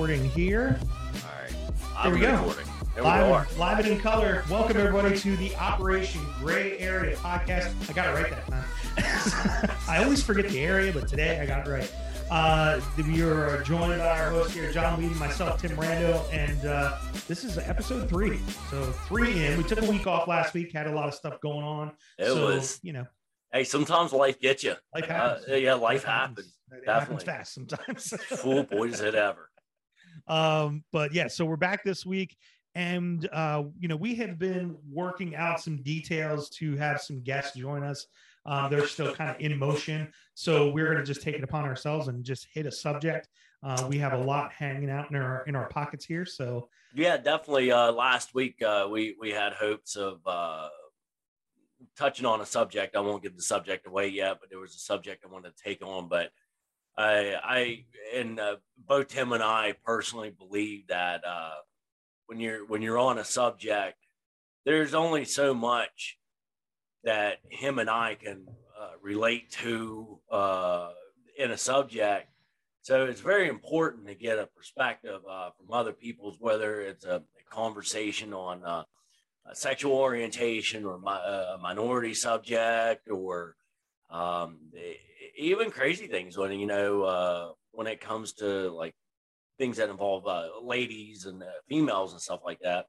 recording here. All right. There we go. recording. There we are. Live, live and in color. Welcome everybody to the Operation Gray Area podcast. I got it right that time. I always forget the area, but today I got it right. Uh, we are joined by our host here, John Weeden, myself, Tim Rando, and uh, this is episode three. So three in. We took a week off last week, had a lot of stuff going on. It so, was. you know, Hey, sometimes life gets you. life happens. Uh, yeah, life happens. It happens Definitely. fast sometimes. Fool boy does it ever. Um but yeah so we're back this week and uh you know we have been working out some details to have some guests join us uh, they're still kind of in motion so we're going to just take it upon ourselves and just hit a subject uh, we have a lot hanging out in our in our pockets here so Yeah, definitely. Uh, last week uh, we we had hopes of uh, touching on a subject. I won't give the subject away yet, but there was a subject I wanted to take on. But I I and uh, both Tim and I personally believe that uh, when you're when you're on a subject, there's only so much that him and I can uh, relate to uh, in a subject. So it's very important to get a perspective uh, from other people's, whether it's a, a conversation on uh, sexual orientation or mi- a minority subject, or um, even crazy things when you know uh, when it comes to like things that involve uh, ladies and uh, females and stuff like that.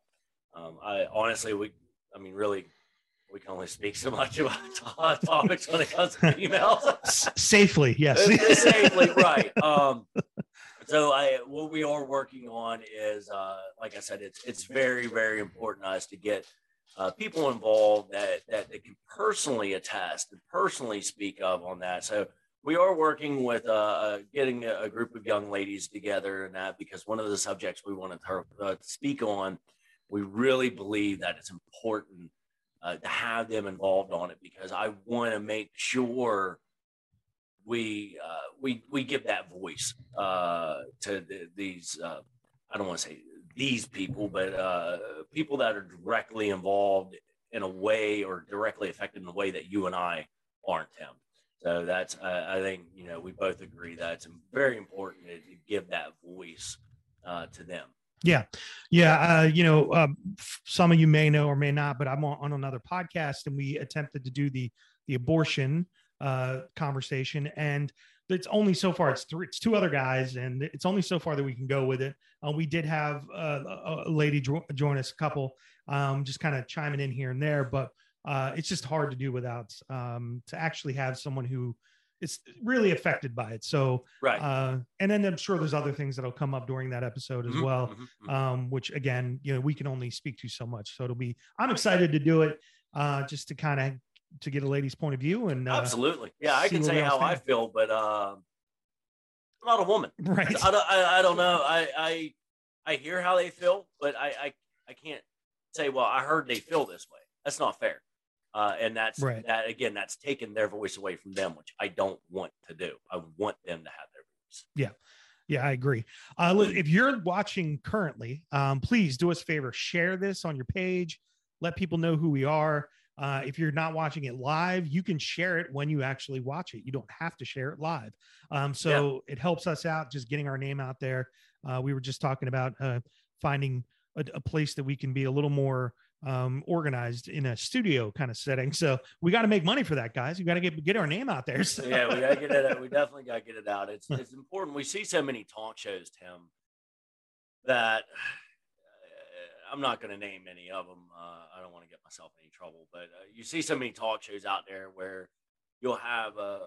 Um, I honestly, we, I mean, really, we can only speak so much about to- topics when it comes to females. safely yes safely right. Um, so I, what we are working on is, uh, like I said, it's it's very very important to us to get uh, people involved that that they can personally attest and personally speak of on that. So we are working with uh, uh, getting a, group of young ladies together and that because one of the subjects we want to uh, speak on, we really believe that it's important uh, to have them involved on it because I want to make sure we uh, we we give that voice uh, to the, these. Uh, I don't want to say these people, but uh, people that are directly involved in a way or directly affected in a way that you and I aren't, Tim. So that's uh, I think you know we both agree that it's very important to, to give that voice uh, to them. Yeah, yeah. Uh, you know, um, some of you may know or may not, but I'm on, on another podcast, and we attempted to do the the abortion uh, conversation, and it's only so far. It's three, it's two other guys, and it's only so far that we can go with it. Uh, we did have uh, a, a lady jo- join us, a couple, um, just kind of chiming in here and there, but uh, it's just hard to do without um, to actually have someone who is really affected by it. So, Right. uh, and then I'm sure there's other things that'll come up during that episode as Mhm, well mhm, mhm. um, which again, you know, we can only speak to so much. So it'll be, I'm excited to do it, uh, just to kind of to get a lady's point of view and uh, Absolutely. Yeah, I can say how I feel, but uh, I'm not a woman. right. I don't, I, I don't know. I, I I hear how they feel, but I, I I can't say, well, I heard they feel this way. That's not fair. Uh, and that's Right. that again. That's taking their voice away from them, which I don't want to do. I want them to have their voice. Yeah, Yeah, I agree. Uh, if you're watching currently, um, please do us a favor, share this on your page, let people know who we are. Uh, if you're not watching it live, you can share it when you actually watch it. You don't have to share it live. Um, so it helps us out just getting our name out there. Uh, we were just talking about uh, finding a, a place that we can be a little more um, organized in a studio kind of setting. So we got to make money for that, guys. You got to get get our name out there. So. yeah, we gotta get it. out. We definitely gotta get it out. It's it's important. We see so many talk shows, Tim, that uh, I'm not going to name any of them. Uh, I don't want to get myself in any trouble, but uh, you see so many talk shows out there where you'll have a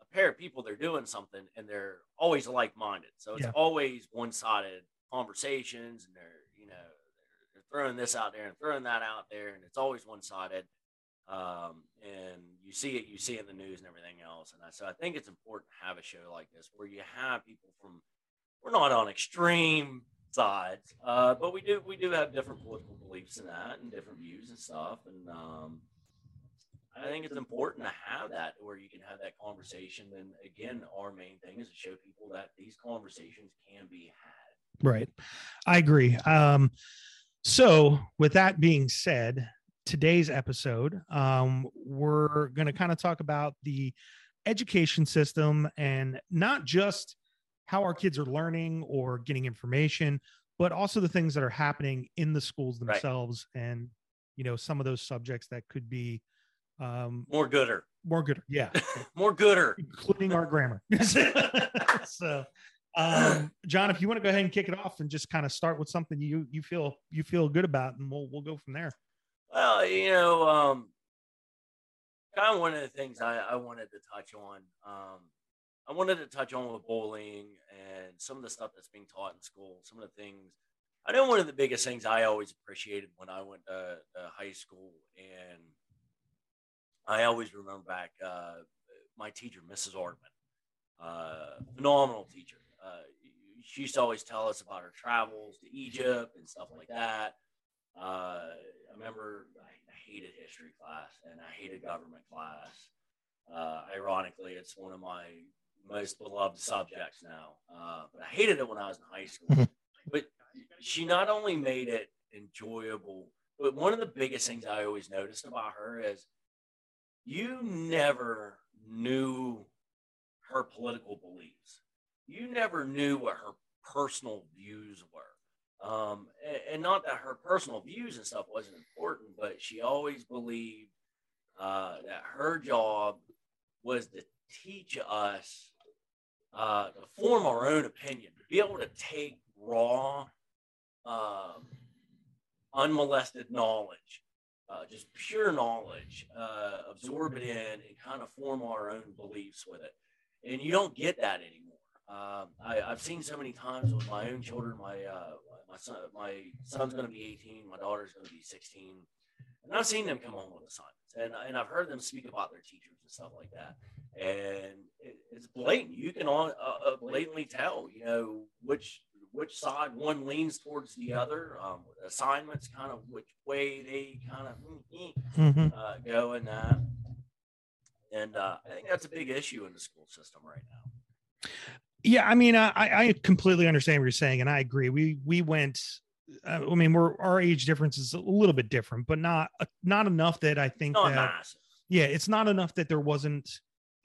a pair of people they're doing something and they're always like-minded. So it's Yeah. always one-sided conversations, and they're you know they're, they're throwing this out there and throwing that out there, and it's always one-sided um, and you see it, you see it in the news and everything else. And I, so I think it's important to have a show like this where you have people from, we're not on extreme sides, uh, but we do we do have different political beliefs in that and different views and stuff. And um, I think it's important to have that where you can have that conversation. And again, our main thing is to show people that these conversations can be had. Right. I agree. Um, so, with that being said, today's episode, um, we're going to kind of talk about the education system and not just how our kids are learning or getting information, but also the things that are happening in the schools Right. themselves and you know some of those subjects that could be um More gooder, more gooder yeah more gooder. including our grammar so um john if you want to go ahead and kick it off and just kind of start with something you you feel you feel good about and we'll we'll go from there Well, you know, um, kind of one of the things I, I wanted to touch on. Um, I wanted to touch on with bullying and some of the stuff that's being taught in school. Some of the things. I know one of the biggest things I always appreciated when I went to, to high school, and I always remember back uh, my teacher, Mrs. Ortman, uh, phenomenal teacher. Uh, she used to always tell us about her travels to Egypt and stuff like that. Uh, I remember I hated history class and I hated government class. Uh, ironically, it's one of my most beloved subjects now. Uh, but I hated it when I was in high school. but she not only made it enjoyable, but one of the biggest things I always noticed about her is you never knew her political beliefs. You never knew what her personal views were um, and, and, not that her personal views and stuff wasn't important, but she always believed uh, that her job was to teach us uh, to form our own opinion, to be able to take raw, um, unmolested knowledge, uh, just pure knowledge, uh, absorb it in, and kind of form our own beliefs with it. And you don't get that anymore. Um, I, have seen so many times with my own children. My uh, my son, my son's going to be 18. My daughter's going to be 16, and I've seen them come home with assignments, and and I've heard them speak about their teachers and stuff like that. And it, it's blatant. You can all, uh, blatantly tell, you know, which which side one leans towards the other. Um, assignments, kind of which way they kind of mm-hmm. uh, go in that. And uh, I think that's a big issue in the school system right now. Yeah, I mean, I I completely understand what you're saying, and I agree. We we went. Uh, I mean, we're our age difference is a little bit different, but not uh, not enough that I think that. Massive. Yeah, it's not enough that there wasn't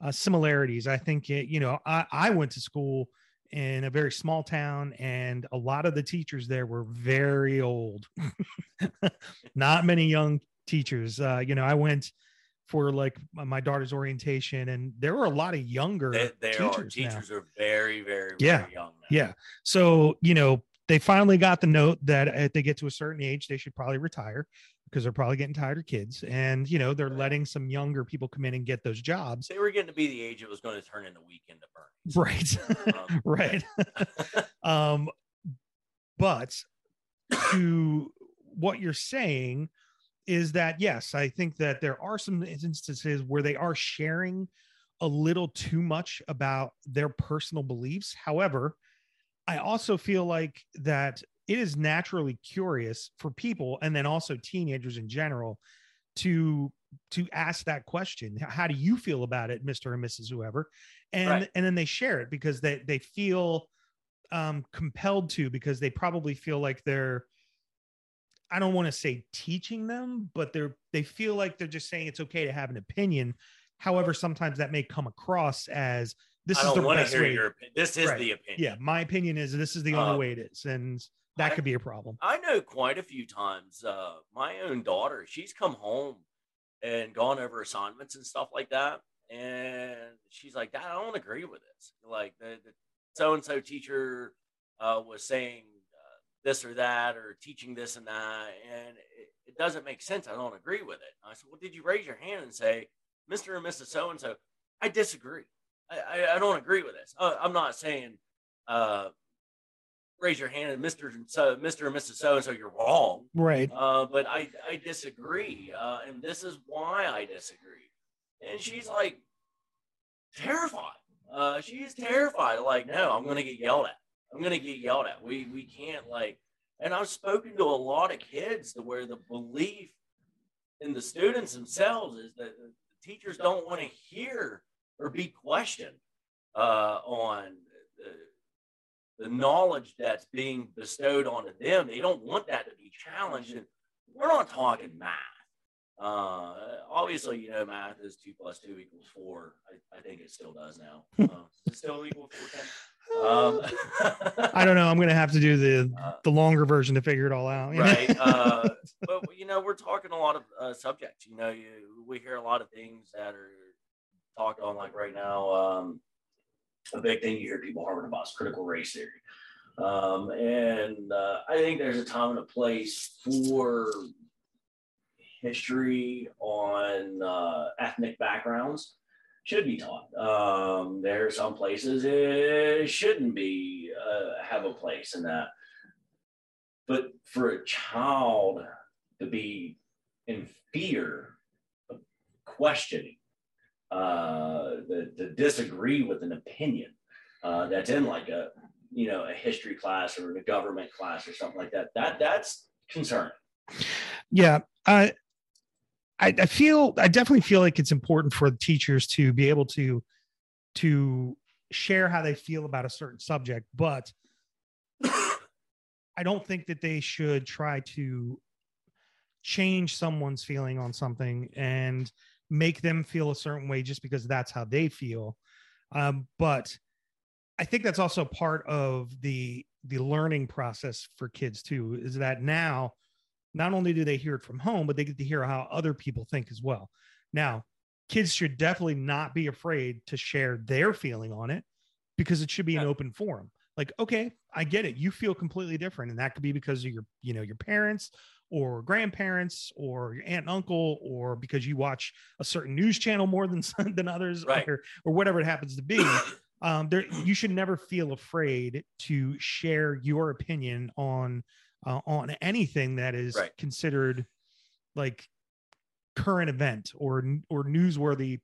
uh, similarities. I think it. You know, I I went to school in a very small town, and a lot of the teachers there were very old. not many young teachers. Uh, you know, I went for like my daughter's orientation and there were a lot of younger they, they teachers are teachers now. are very very yeah. very young now. yeah. So you know they finally got the note that if they get to a certain age they should probably retire because they're probably getting tired of kids and you know they're letting some younger people come in and get those jobs. They were getting to be the age it was going to turn into Weekend at Bernie's right. Um, right. Um but to what you're saying is that yes, I think that there are some instances where they are sharing a little too much about their personal beliefs. However, I also feel like that it is naturally curious for people and then also teenagers in general to to ask that question how do you feel about it mr and mrs whoever and right. and then they share it because they they feel um compelled to because they probably feel like they're I don't want to say teaching them, but they're they feel like they're just saying it's okay to have an opinion. However, sometimes that may come across as this is the best way. Your opinion. This is right. the opinion. Yeah, my opinion is this is the only um, way it is, and that I, could be a problem. I know quite a few times. Uh, my own daughter, she's come home and gone over assignments and stuff like that, and she's like, "Dad, I don't agree with this. Like the so and so teacher uh, was saying this or that or teaching this and that and it, it, doesn't make sense. I don't agree with it. I said well did you raise your hand and say mr and mrs so and so i disagree. I, I, I, don't agree with this. Uh, i'm not saying uh, raise your hand and mr and so mr and mrs so and so you're wrong. Right. Uh, but i i disagree uh, and this is why i disagree. And she's like terrified. Uh, she's terrified like no i'm gonna get yelled at I'm gonna get yelled at. We we can't like. And I've spoken to a lot of kids to where the belief in the students themselves is that the teachers don't want to hear or be questioned uh, on the, the knowledge that's being bestowed onto them. They don't want that to be challenged. And we're not talking math. Uh, obviously, you know, math is two plus two equals four. I, I think it still does now. Uh, still equal four? Um, I don't know. I'm gonna have to do the Uh, the longer version to figure it all out. right. Uh, but you know, we're talking a lot of uh, subjects. You know, you, we hear a lot of things that are talked on, like right now. Um, a big thing you hear people harping about is critical race theory. Um, and uh, I think there's a time and a place for history on uh, ethnic backgrounds should be taught. Um, there are some places it shouldn't be uh, have a place in that. But for a child to be in fear of questioning, uh, the, to disagree with an opinion uh, that's in like a you know a history class or a government class or something like that, that that's concerning. yeah I, I i feel i definitely feel like it's important for teachers to be able to to share how they feel about a certain subject but i don't think that they should try to change someone's feeling on something and make them feel a certain way just because that's how they feel. Um, but i think that's also part of the the learning process for kids too is that now not only do they hear it from home, but they get to hear how other people think as well. Now, kids should definitely not be afraid to share their feeling on it because it should be an open forum. Like, okay, I get it. You feel completely different. And that could be because of your, you know, your parents or grandparents or your aunt and uncle, or because you watch a certain news channel more than than others, Right. or, or whatever it happens to be. Um, there, you should never feel afraid to share your opinion on uh, on anything that is Right. considered like current event or or newsworthy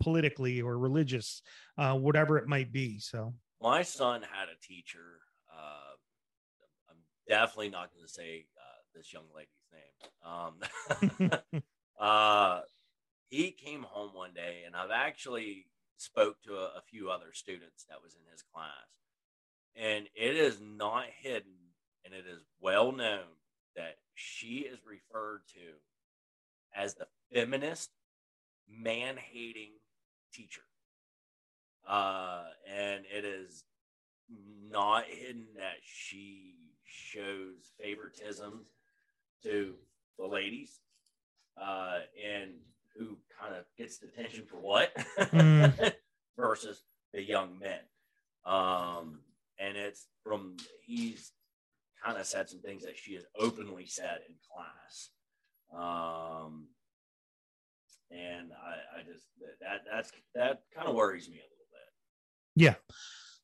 politically or religious uh whatever it might be so my son had a teacher. Uh, I'm definitely not going to say uh, this young lady's name. Um, uh, he came home one day, and I've actually spoke to a, a few other students that was in his class, and it is not hidden, and it is well known that she is referred to as the feminist, man-hating teacher uh, and it is not hidden that she shows favoritism to the ladies, uh, and who kind of gets the attention for what Mm. versus the young men. Um, and it's from he's of said some things that she has openly said in class. Um, and I, I just that that's that kind of worries me a little bit. yeah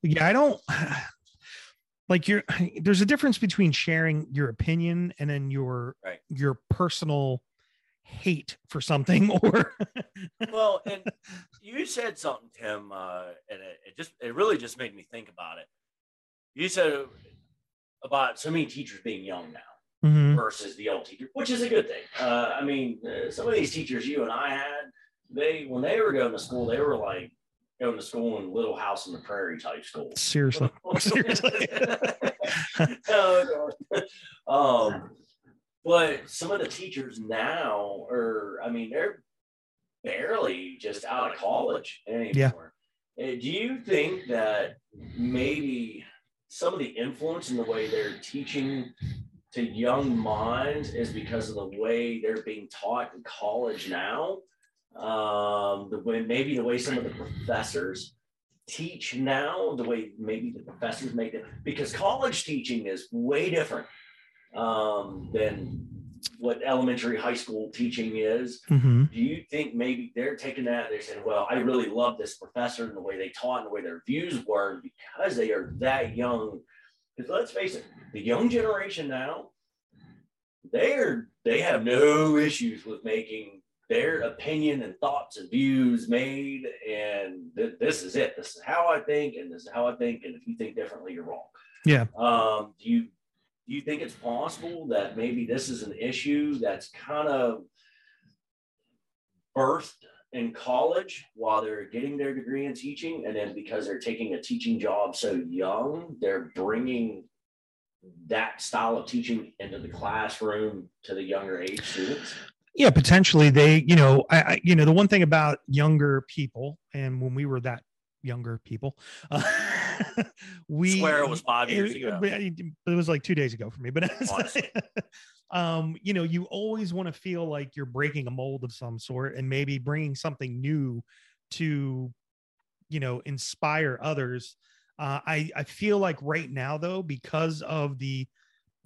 yeah i don't like you're there's a difference between sharing your opinion and then your Right. your personal hate for something or Well, and you said something, Tim, uh, and it, it just it really just made me think about it. You said about so many teachers being young now Mhm. versus the old teacher, which is a good thing. Uh, I mean, uh, some of these teachers you and I had, they when they were going to school, they were like going to school in Little House on the Prairie type school. seriously seriously oh, um, but some of the teachers now are, I mean, they're barely just out of college anymore. Uh, Do you think that maybe some of the influence in the way they're teaching to young minds is because of the way they're being taught in college now? Um, the way maybe the way some of the professors teach now, the way maybe the professors make it, because college teaching is way different um, than what elementary high school teaching is. Mhm. Do you think maybe they're taking that? They're saying, "Well, I really love this professor and the way they taught and the way their views were because they are that young." Because let's face it, the young generation now, they're they have no issues with making their opinion and thoughts and views made, and th- this is it. This is how I think, and this is how I think. And if you think differently, you're wrong. Yeah. Um, do you do you think it's possible that maybe this is an issue that's kind of birthed in college while they're getting their degree in teaching and then because they're taking a teaching job so young they're bringing that style of teaching into the classroom to the younger age students? Yeah potentially they you know I, I you know the one thing about younger people and when we were that younger people uh, we Swear it was five years it, ago. It, was like two days ago for me, but um, you know, you always want to feel like you're breaking a mold of some sort and maybe bringing something new to, you know, inspire others. Uh, I I feel like right now though, because of the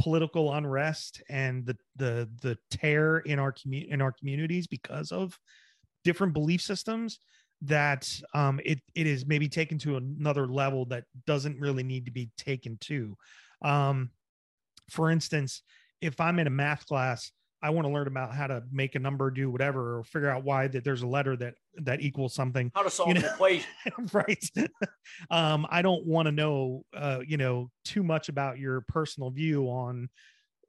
political unrest and the the the tear in our community in our communities because of different belief systems that um it it is maybe taken to another level that doesn't really need to be taken to um for instance if i'm in a math class i want to learn about how to make a number do whatever or figure out why that there's a letter that that equals something How to solve You an equation. right um i don't want to know uh you know too much about your personal view on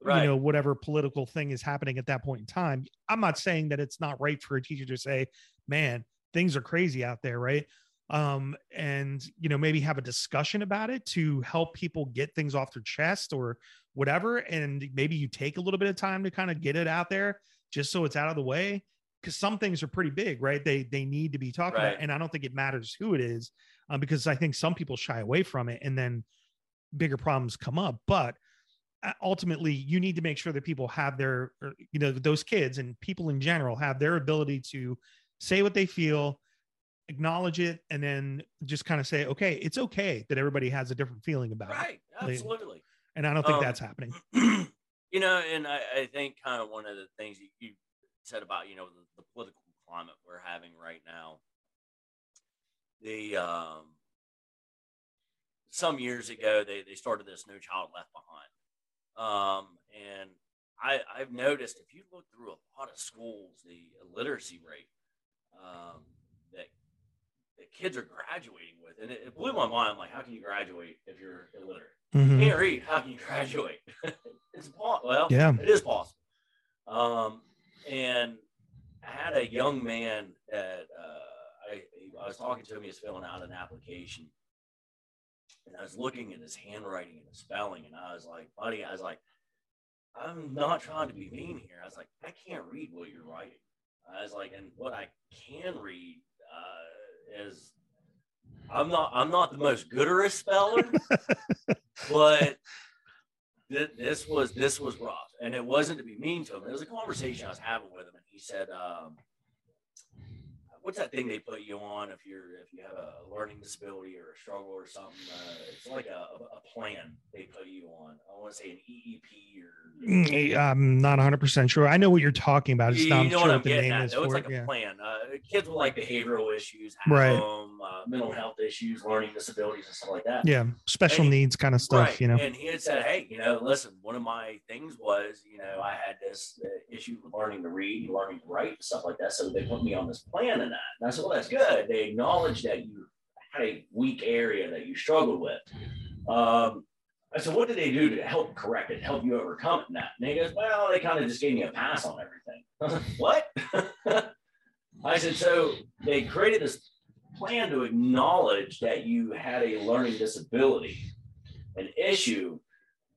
Right. you know whatever political thing is happening at that point in time i'm not saying that it's not right for a teacher to say man things are crazy out there right um and you know maybe have a discussion about it to help people get things off their chest or whatever and maybe you take a little bit of time to kind of get it out there just so it's out of the way because some things are pretty big right they they need to be talked Right. about and i don't think it matters who it is um, because i think some people shy away from it and then bigger problems come up but uh, ultimately you need to make sure that people have their you know those kids and people in general have their ability to say what they feel acknowledge it and then just kind of say okay it's okay that everybody has a different feeling about it Right. Absolutely. and i don't think Um, that's happening you know, and I, I think kind of one of the things you, you said about, you know, the, the political climate we're having right now. The um, some years ago they, they started this No Child Left Behind. Um, and I, I've noticed if you look through a lot of schools, the literacy rate um, that the kids are graduating with, and it, it blew my mind. I'm like, how can you graduate if you're illiterate? Mhm. can't read. How can you graduate? it's po- well, Yeah. it is possible. Um, and I had a young man that uh, I, I was talking to him. He was filling out an application, and I was looking at his handwriting and his spelling, and I was like, "Buddy," I was like, "I'm not trying to be mean here." I was like, "I can't read what you're writing." I was like, "And what I can read uh, is." I'm not. I'm not the most gooderest speller, but th- this was this was rough, and it wasn't to be mean to him. It was a conversation I was having with him, and he said, um, "What's that thing they put you on if you're if you have a learning disability or a struggle or something? Uh, it's like a, a plan they put you on. I want to say an EEP or." Mm, i'm not 100% sure i know what you're talking about it's You, not you know sure what the name at? is though. It's like it a yeah plan. Uh, kids with like behavioral issues, Right. home, uh, mental health issues, learning disabilities, and stuff like that. yeah special And needs kind of stuff right. you know And he had said, "Hey, you know, listen. One of my things was, you know, I had this uh, issue with learning to read, and learning to write, and stuff like that. So they put me on this plan and that. And I said, well, that's good. They acknowledged that you had a weak area that you struggled with. Um, I said, what did they do to help correct it, help you overcome it? And that. And he goes, well, they kind of just gave me a pass on everything. I was like, what? I said, so they created this plan to acknowledge that you had a learning disability an issue,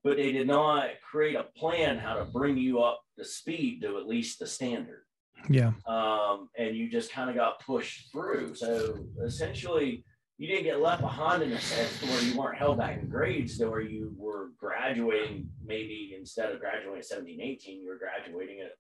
but they did not create a plan how to bring you up to speed to at least the standard. Yeah Um, and you just kind of got pushed through. So essentially, you didn't get left behind in a sense to where you weren't held back in grades, to where you were graduating maybe instead of graduating at 17, 18, you were graduating at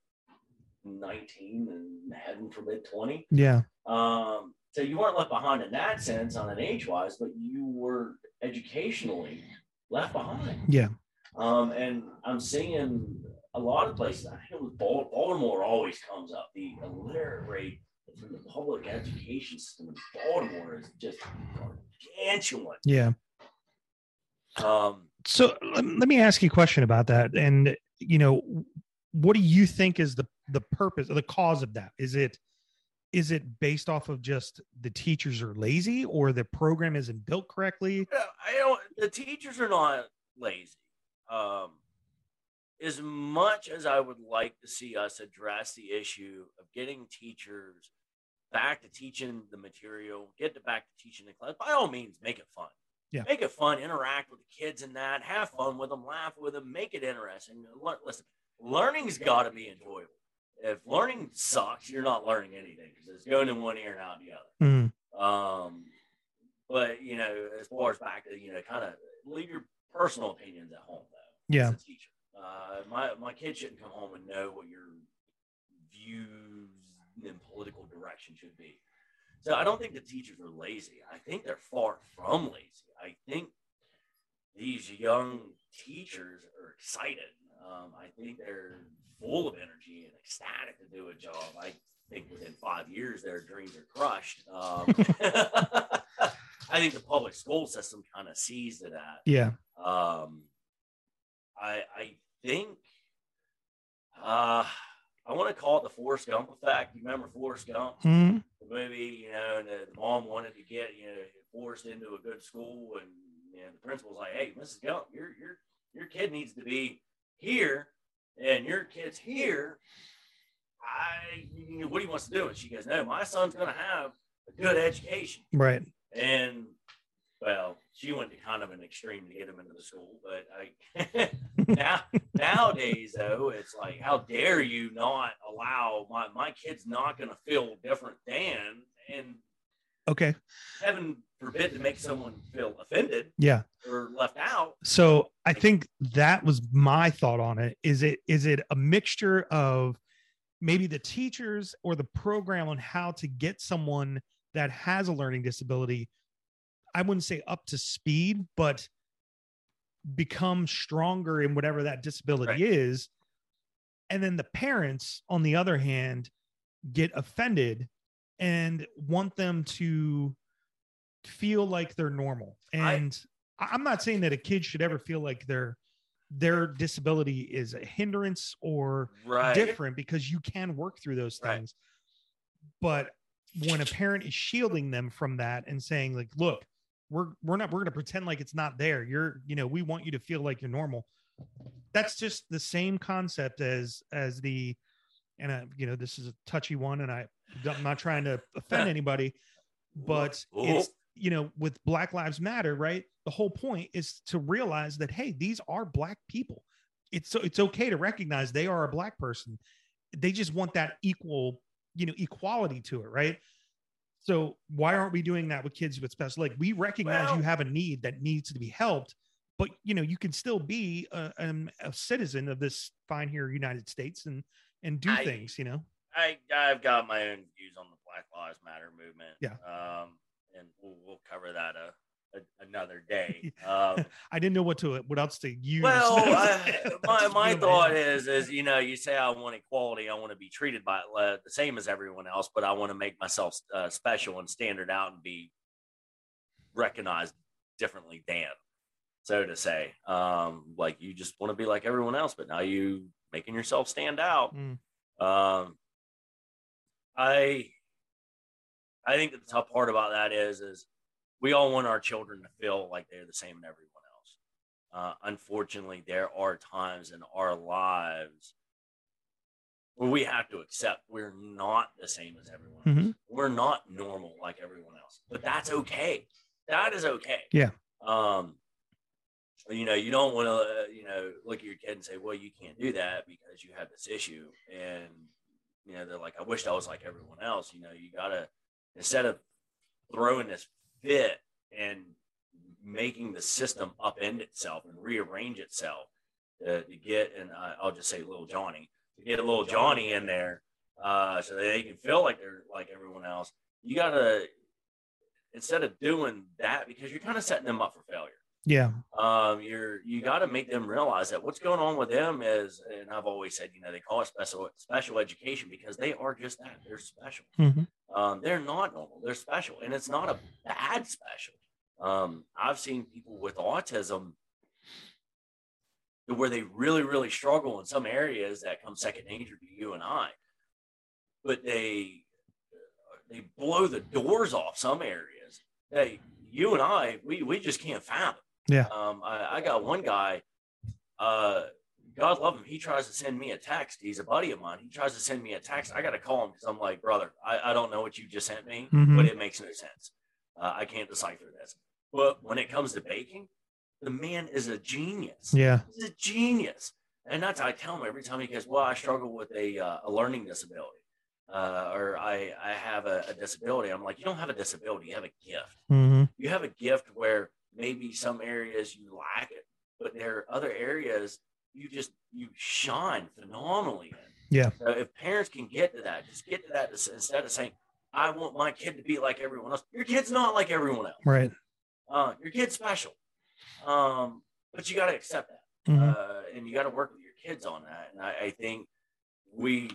19 and heading for mid 20. yeah Um, so you weren't left behind in that sense on an age wise, but you were educationally left behind. yeah Um, and I'm seeing a lot of places. I was Baltimore always comes up. The illiterate rate from the public education system in Baltimore is just gargantuan. yeah Um, so let, let me ask you a question about that and you know what do you think is the the purpose or the cause of that is it is it based off of just the teachers are lazy or the program isn't built correctly I don't. The teachers are not lazy. Um, as much as I would like to see us address the issue of getting teachers back to teaching the material, get to back to teaching the class, by all means, make it fun. Yeah. Make it fun. Interact with the kids in that. Have fun with them. Laugh with them. Make it interesting. Listen, learning's got to be enjoyable. If learning sucks, you're not learning anything because it's going in one ear and out the other Mhm. um, but you know, as far as back to you know, kind of leave your personal opinions at home though. Yeah. As a teacher, uh, my my kid shouldn't come home and know what your views and political direction should be. So I don't think the teachers are lazy. I think they're far from lazy. I think these young teachers are excited. Um, I think they're full of energy and ecstatic to do a job. I think within five years, their dreams are crushed. Um, I think the public school system kind of sees to that. Yeah. Um, I I think uh, I want to call it the Forrest Gump effect. You remember Forrest Gump? Mhm. the movie, you know, and the, the mom wanted to get, you know, Forrest into a good school, and you know, the principal's like, "Hey, Mrs. Gump, your your your kid needs to be here, and your kid's here. I, you know, what he wants to do?" And she goes, "No, my son's going to have a good education." Right. And well, she went to kind of an extreme to get him into the school, but I now nowadays though, it's like, how dare you not allow my my kid's not going to feel different than, and Okay. heaven forbid to make someone feel offended Yeah. or left out. So I think that was my thought on it. Is it is it a mixture of maybe the teachers or the program on how to get someone that has a learning disability, I wouldn't say up to speed, but become stronger in whatever that disability Right. is. And then the parents, on the other hand, get offended and want them to feel like they're normal. And I, I'm not saying that a kid should ever feel like their their disability is a hindrance or Right. different because you can work through those Right. things. But when a parent is shielding them from that and saying like, look, we're we're not we're going to pretend like it's not there. You're, you know, we want you to feel like you're normal. That's just the same concept as as the and I, you know, this is a touchy one and I I'm not trying to offend anybody, but it's you know, with Black Lives Matter, right? The whole point is to realize that hey, these are black people. It's so it's okay to recognize they are a black person. They just want that equal, you know, equality to it, right? So why aren't we doing that with kids with special like we recognize Well- you have a need that needs to be helped, but you know, you can still be a, um, a citizen of this fine here United States and and do I- things, you know. I I've got my own views on the Black Lives Matter movement. Yeah. Um, and we'll, we'll cover that a, a another day. Um, I didn't know what to what else to use. Well, I, my my thought is is you know you say I want equality, I want to be treated by uh, the same as everyone else, but I want to make myself uh, special and standard out and be recognized differently than, so to say. Um, like you just want to be like everyone else, but now you making yourself stand out. Mm. Um, I I think that the tough part about that is is we all want our children to feel like they're the same as everyone else. Uh, unfortunately, there are times in our lives where we have to accept we're not the same as everyone else. Mhm. We're not normal like everyone else, but that's okay. That is okay. Yeah. Um, you know, you don't want to, uh, you know, look at your kid and say, well, you can't do that because you have this issue. And, you know, they're like, I wish I was like everyone else. You know, you got to, instead of throwing this fit and making the system upend itself and rearrange itself uh, to get, and uh, I'll just say little Johnny, to get a little Johnny in there uh, so they can feel like they're like everyone else. You got to, instead of doing that, because you're kind of setting them up for failure Yeah. um, you're you got to make them realize that what's going on with them is, and I've always said, you know, they call it special special education because they are just that. They're special. Mhm. Um, they're not normal. They're special, and it's not a bad special. Um, I've seen people with autism where they really, really struggle in some areas that come second nature to you and I, but they they blow the doors off some areas. They, you and I, we we just can't fathom. Yeah. Um, I, I got one guy. Uh, God love him. He tries to send me a text. He's a buddy of mine. He tries to send me a text. I got to call him because I'm like, brother, I, I don't know what you just sent me, Mhm. but it makes no sense. Uh, I can't decipher this. But when it comes to baking, the man is a genius. Yeah. He's a genius. And that's how I tell him every time he goes, Well, I struggle with a, uh, a learning disability. uh, or I I have a, a disability. I'm like, you don't have a disability, you have a gift. hmm You have a gift where maybe some areas you lack it, but there are other areas you just you shine phenomenally in. Yeah. So if parents can get to that, just get to that instead of saying, I want my kid to be like everyone else. Your kid's not like everyone else. Right. Uh, your kid's special. Um, but you got to accept that. Mhm. Uh, and you got to work with your kids on that. And I, I think we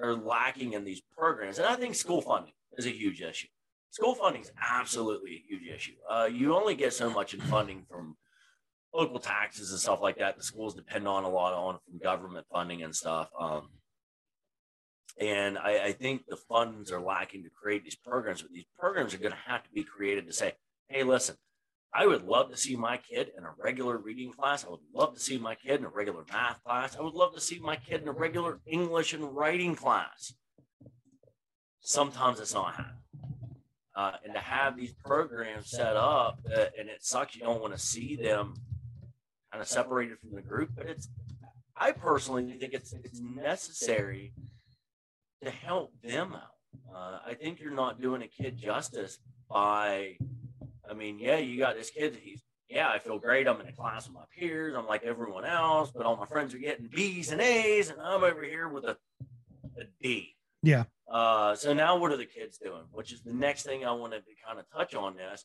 are lacking in these programs. And I think school funding is a huge issue. School funding is absolutely a huge issue. Uh, you only get so much in funding from local taxes and stuff like that. The schools depend on a lot on from government funding and stuff. Um, and I, I think the funds are lacking to create these programs, but these programs are going to have to be created to say, hey, listen, I would love to see my kid in a regular reading class. I would love to see my kid in a regular math class. I would love to see my kid in a regular English and writing class. Sometimes it's not happening. Uh, and to have these programs set up, uh, and it sucks you don't want to see them kind of separated from the group, but it's, I personally think it's, it's necessary to help them out. Uh, I think you're not doing a kid justice by, I mean, yeah, you got this kid he's, yeah, I feel great. I'm in a class with my peers. I'm like everyone else, but all my friends are getting B's and A's, and I'm over here with a, a D. Yeah. Uh, so now what are the kids doing? Which is the next thing I wanted to kind of touch on this.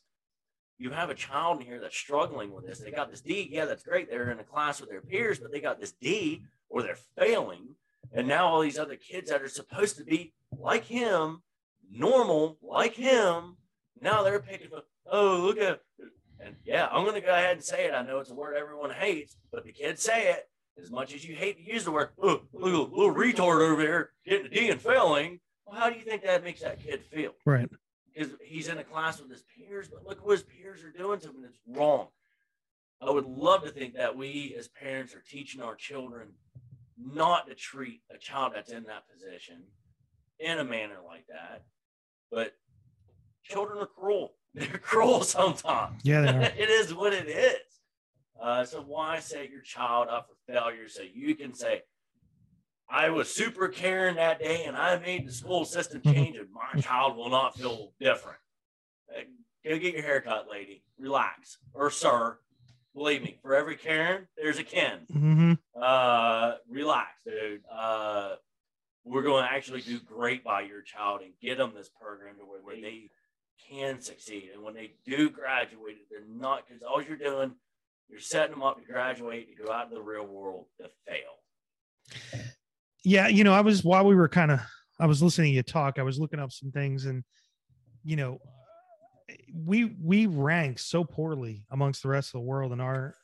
You have a child in here that's struggling with this. They got this D. Yeah, that's great. They're in a class with their peers, but they got this D or they're failing. And now all these other kids that are supposed to be like him, normal, like him, now they're picking up, oh, look at, and yeah, I'm going to go ahead and say it. I know it's a word everyone hates, but the kids say it as much as you hate to use the word, oh, little, little retard over there getting a D and failing. Well, how do you think that makes that kid feel? Right. Because he's in a class with his peers, but look what his peers are doing to him, and it's wrong. I would love to think that we as parents are teaching our children not to treat a child that's in that position in a manner like that. But children are cruel. They're cruel sometimes. Yeah, they are. it is what it is. Uh, so why set your child up for failure so you can say, I was super caring that day and I made the school system change and my child will not feel different. Uh, Go get your haircut, lady. Relax. Or sir. Believe me, for every Karen, there's a Ken. hmm Uh, relax, dude. Uh, we're going to actually do great by your child and get them this program to where they can succeed. And when they do graduate, they're not because all you're doing, you're setting them up to graduate to go out into the real world to fail. Yeah, you know, I was while we were kind of I was listening to you talk, I was looking up some things and you know, we we rank so poorly amongst the rest of the world in our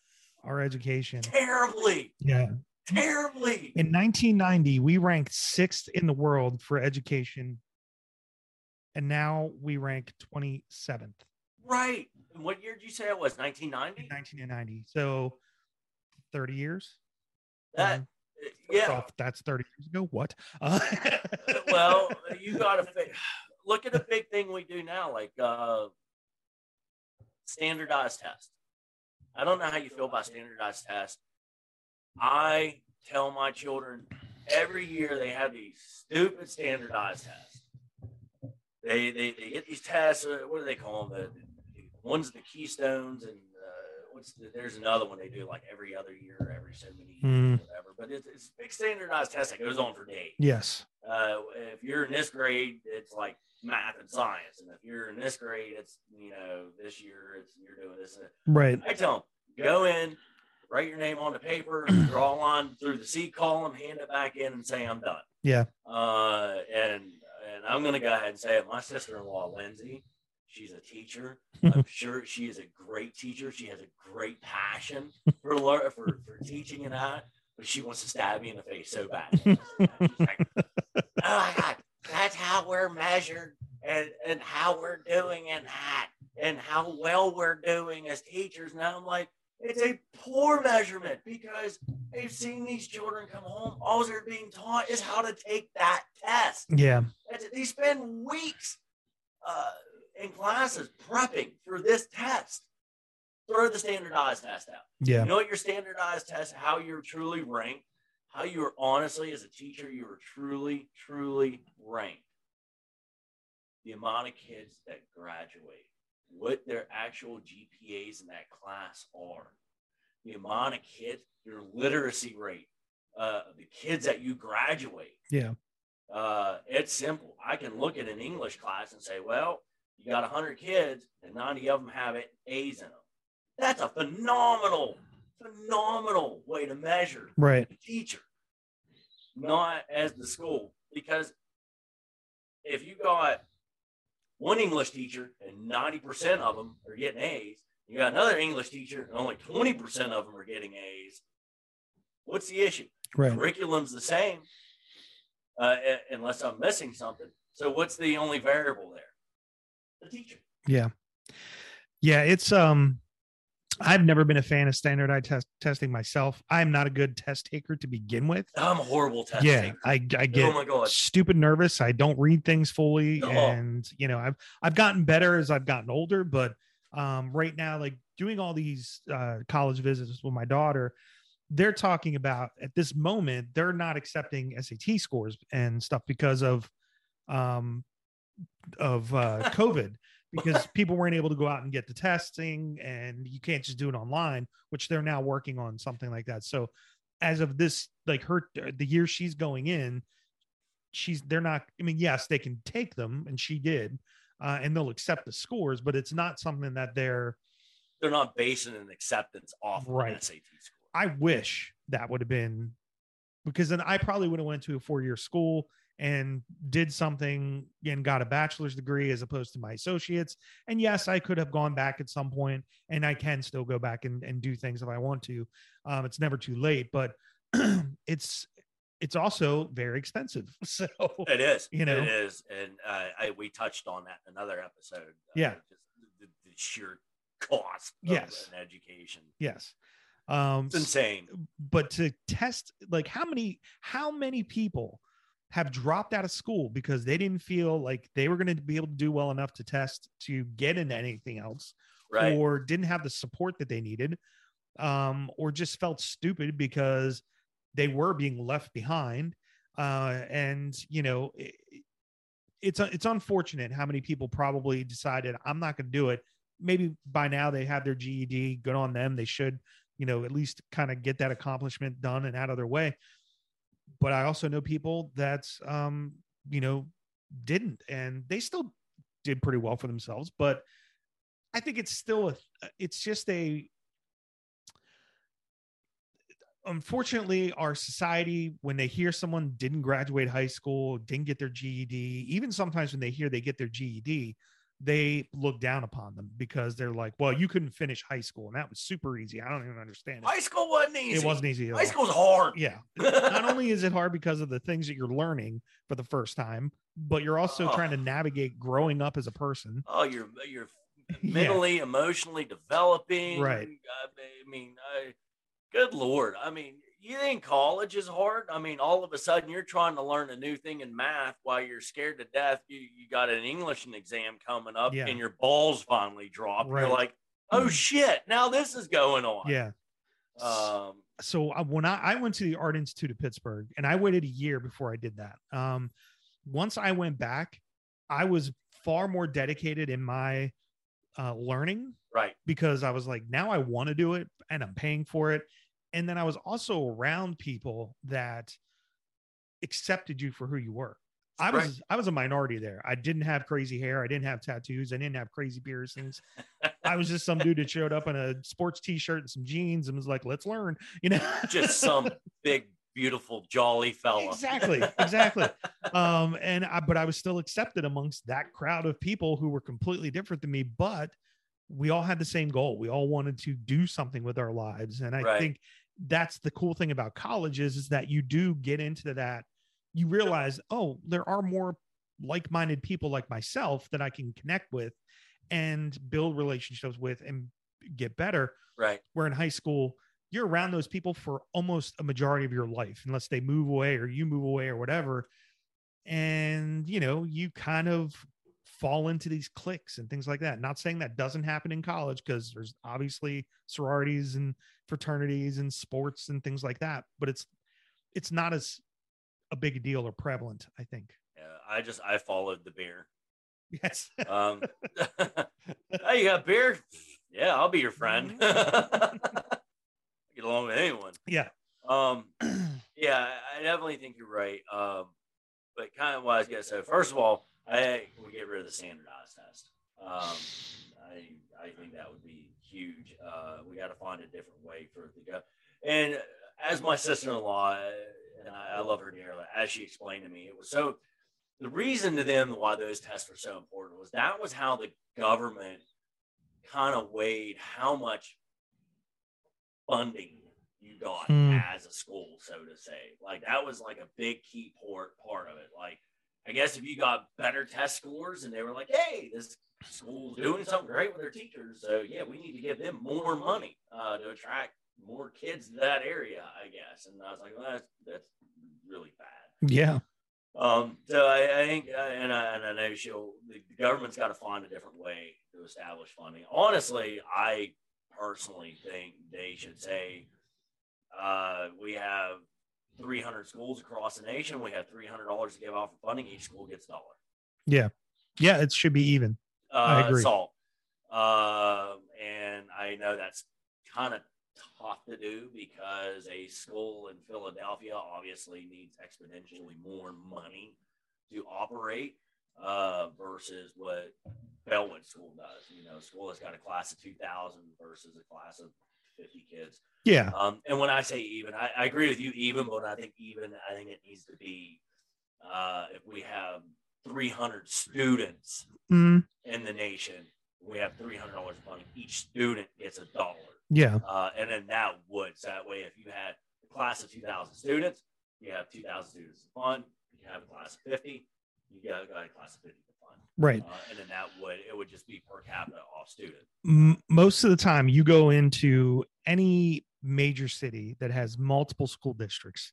our education. Terribly, Yeah. terribly. In 1990, we ranked 6th in the world for education. And now we rank 27th Right. What year did you say it was? 1990? 1990. So 30 years. That, Um, yeah. oh, that's 30 years ago. What? Uh, well, you got to look at the big thing we do now, like uh, standardized test. I don't know how you feel about standardized tests. I tell my children every year they have these stupid standardized tests. They they, they get these tests. Uh, what do they call them? The, the one's the keystones, and uh, what's the, there's another one they do like every other year, every so many years, Mhm. whatever. But it's, it's big standardized test that goes on for days yes. uh, if you're in this grade, it's like math and science, and if you're in this grade, it's you know this year it's you're doing this. Right. I tell them go in, write your name on the paper, draw a line through the C column, hand it back in, and say I'm done. Yeah. Uh, and and I'm gonna go ahead and say it. My sister-in-law Lindsay, she's a teacher. I'm sure she is a great teacher. She has a great passion for for for teaching and that, but she wants to stab me in the face so bad. She's like, oh my God, that's how we're measured and, and how we're doing in that and how well we're doing as teachers. And I'm like, it's a poor measurement because they've seen these children come home. All they're being taught is how to take that test. Yeah. That's- They spend weeks uh, in classes prepping for this test. Throw the standardized test out. Yeah. You know what your standardized test, how you're truly ranked, how you are honestly, as a teacher, you are truly, truly ranked. The amount of kids that graduate, what their actual GPAs in that class are, the amount of kids, your literacy rate, uh, the kids that you graduate. Yeah. Uh, it's simple. I can look at an English class and say, well, you got 100 kids and 90 of them have it, A's in them. That's a phenomenal, phenomenal way to measure Right. the teacher, not as the school. Because if you got one English teacher and 90% of them are getting A's, you got another English teacher and only 20% of them are getting A's, what's the issue? Right. Curriculum's the same, uh, unless I'm missing something. So what's the only variable there? The teacher. Yeah. Yeah. It's, um, I've never been a fan of standardized test testing myself. I'm not a good test taker to begin with. I'm a horrible test yeah. taker. I, I Oh get my god. stupid nervous. I don't read things fully. Oh. And, you know, I've, I've gotten better as I've gotten older, but, um, right now, like doing all these, uh, college visits with my daughter, they're talking about at this moment, they're not accepting SAT scores and stuff because of, um, of, uh, COVID because people weren't able to go out and get the testing and you can't just do it online, which they're now working on something like that. So as of this, like her, the year she's going in, she's, they're not, I mean, yes, they can take them and she did, uh, and they'll accept the scores, but it's not something that they're, They're not basing an acceptance off of Right. an SAT score. I wish that would have been because then I probably would have went to a four-year school and did something and got a bachelor's degree as opposed to my associates. And yes, I could have gone back at some point and I can still go back and, and do things if I want to. Um, it's never too late, but it's it's also very expensive. So It is. You know? it is, and uh, I we touched on that in another episode. uh, Yeah. just the, the sheer cost. Of Yes. an education. yes. Um It's insane. but to test like how many how many people have dropped out of school because they didn't feel like they were going to be able to do well enough to test to get into anything else Right. or didn't have the support that they needed um or just felt stupid because they were being left behind uh and you know it, it's it's unfortunate how many people probably decided I'm not going to do it maybe by now they have their GED good on them they should you know at least kind of get that accomplishment done and out of their way but I also know people that um you know didn't and they still did pretty well for themselves but I think it's still a it's just a unfortunately our society when they hear someone didn't graduate high school didn't get their ged even sometimes when they hear they get their ged they look down upon them because they're like well you couldn't finish high school and that was super easy i don't even understand it High school wasn't easy. it wasn't easy High school's hard. yeah not only is it hard because of the things that you're learning for the first time but you're also Oh. trying to navigate growing up as a person oh, you're you're Yeah. mentally, emotionally developing. Right. I I mean, I, good lord. I mean, you think college is hard? I mean, all of a sudden you're trying to learn a new thing in math while you're scared to death. You you got an English exam coming up, Yeah. and your balls finally drop. Right. You're like, oh shit! Now this is going on. yeah Um. so when I, I went to the art institute of pittsburgh and i waited a year before i did that um once i went back i was far more dedicated in my uh learning Right. because i was like now i want to do it and i'm paying for it and then i was also around people that accepted you for who you were I was Right. I was a minority there. I didn't have crazy hair. I didn't have tattoos. I didn't have crazy piercings. I was just some dude that showed up in a sports t-shirt and some jeans and was like, "Let's learn," you know. Just some big, beautiful, jolly fella. exactly, exactly. Um, and I, but I was still accepted amongst that crowd of people who were completely different than me. But we all had the same goal. We all wanted to do something with our lives, and I Right. think that's the cool thing about colleges is that you do get into that. You realize, oh, there are more like-minded people like myself that I can connect with and build relationships with and get better Right. where in high school you're around those people for almost a majority of your life unless they move away or you move away or whatever and you know you kind of fall into these cliques and things like that not saying that doesn't happen in college because there's obviously sororities and fraternities and sports and things like that but it's it's not as a big deal or prevalent. I think. Yeah, I just I followed the beer. Yes. Um, hey, you got beer? Yeah, I'll be your friend. Get along with anyone. yeah. Um, yeah, I definitely think you're right. Um, but kind of what I was gonna say. First of all, I we get rid of the standardized test. Um, I I think that would be huge. Uh, we got to find a different way for it to go. And as my sister-in-law, and I, I love her dearly, as she explained to me, it was so. The reason to them why those tests were so important was that was how the government kind of weighed how much funding you got Hmm. as a school, so to say. Like that was like a big key part part of it. Like I guess if you got better test scores and they were like, hey, this school's doing something great with their teachers, so yeah, we need to give them more money uh, to attract more kids to that area, I guess. And I was like, well, that's that's really bad. Yeah. Um, so I, I think, uh, and, I, and I know she'll, the government's got to find a different way to establish funding. Honestly, I personally think they should say, uh, we have 300 schools across the nation. We have $300 to give out for funding. Each school gets a dollar. Yeah. Yeah. It should be even. Uh, I agree. Salt. Um, and I know that's kind of tough to do because a school in Philadelphia obviously needs exponentially more money to operate uh, versus what Bellwood School does. You know, a school that's got a class of 2,000 versus a class of 50 kids. Yeah. Um, and when I say even, I, I agree with you, even, but I think even, I think it needs to be uh, if we have 300 students Mm, in the nation, we have $300 funding. Each student gets a dollar. yeah. Uh, and then that would, so that way, if you had a class of 2,000 students, you have 2,000 students to fund. You have a class of 50, you got, got a class of 50 to fund. Right. Uh, and then that would, it would just be per capita off student. Most of the time you go into any major city that has multiple school districts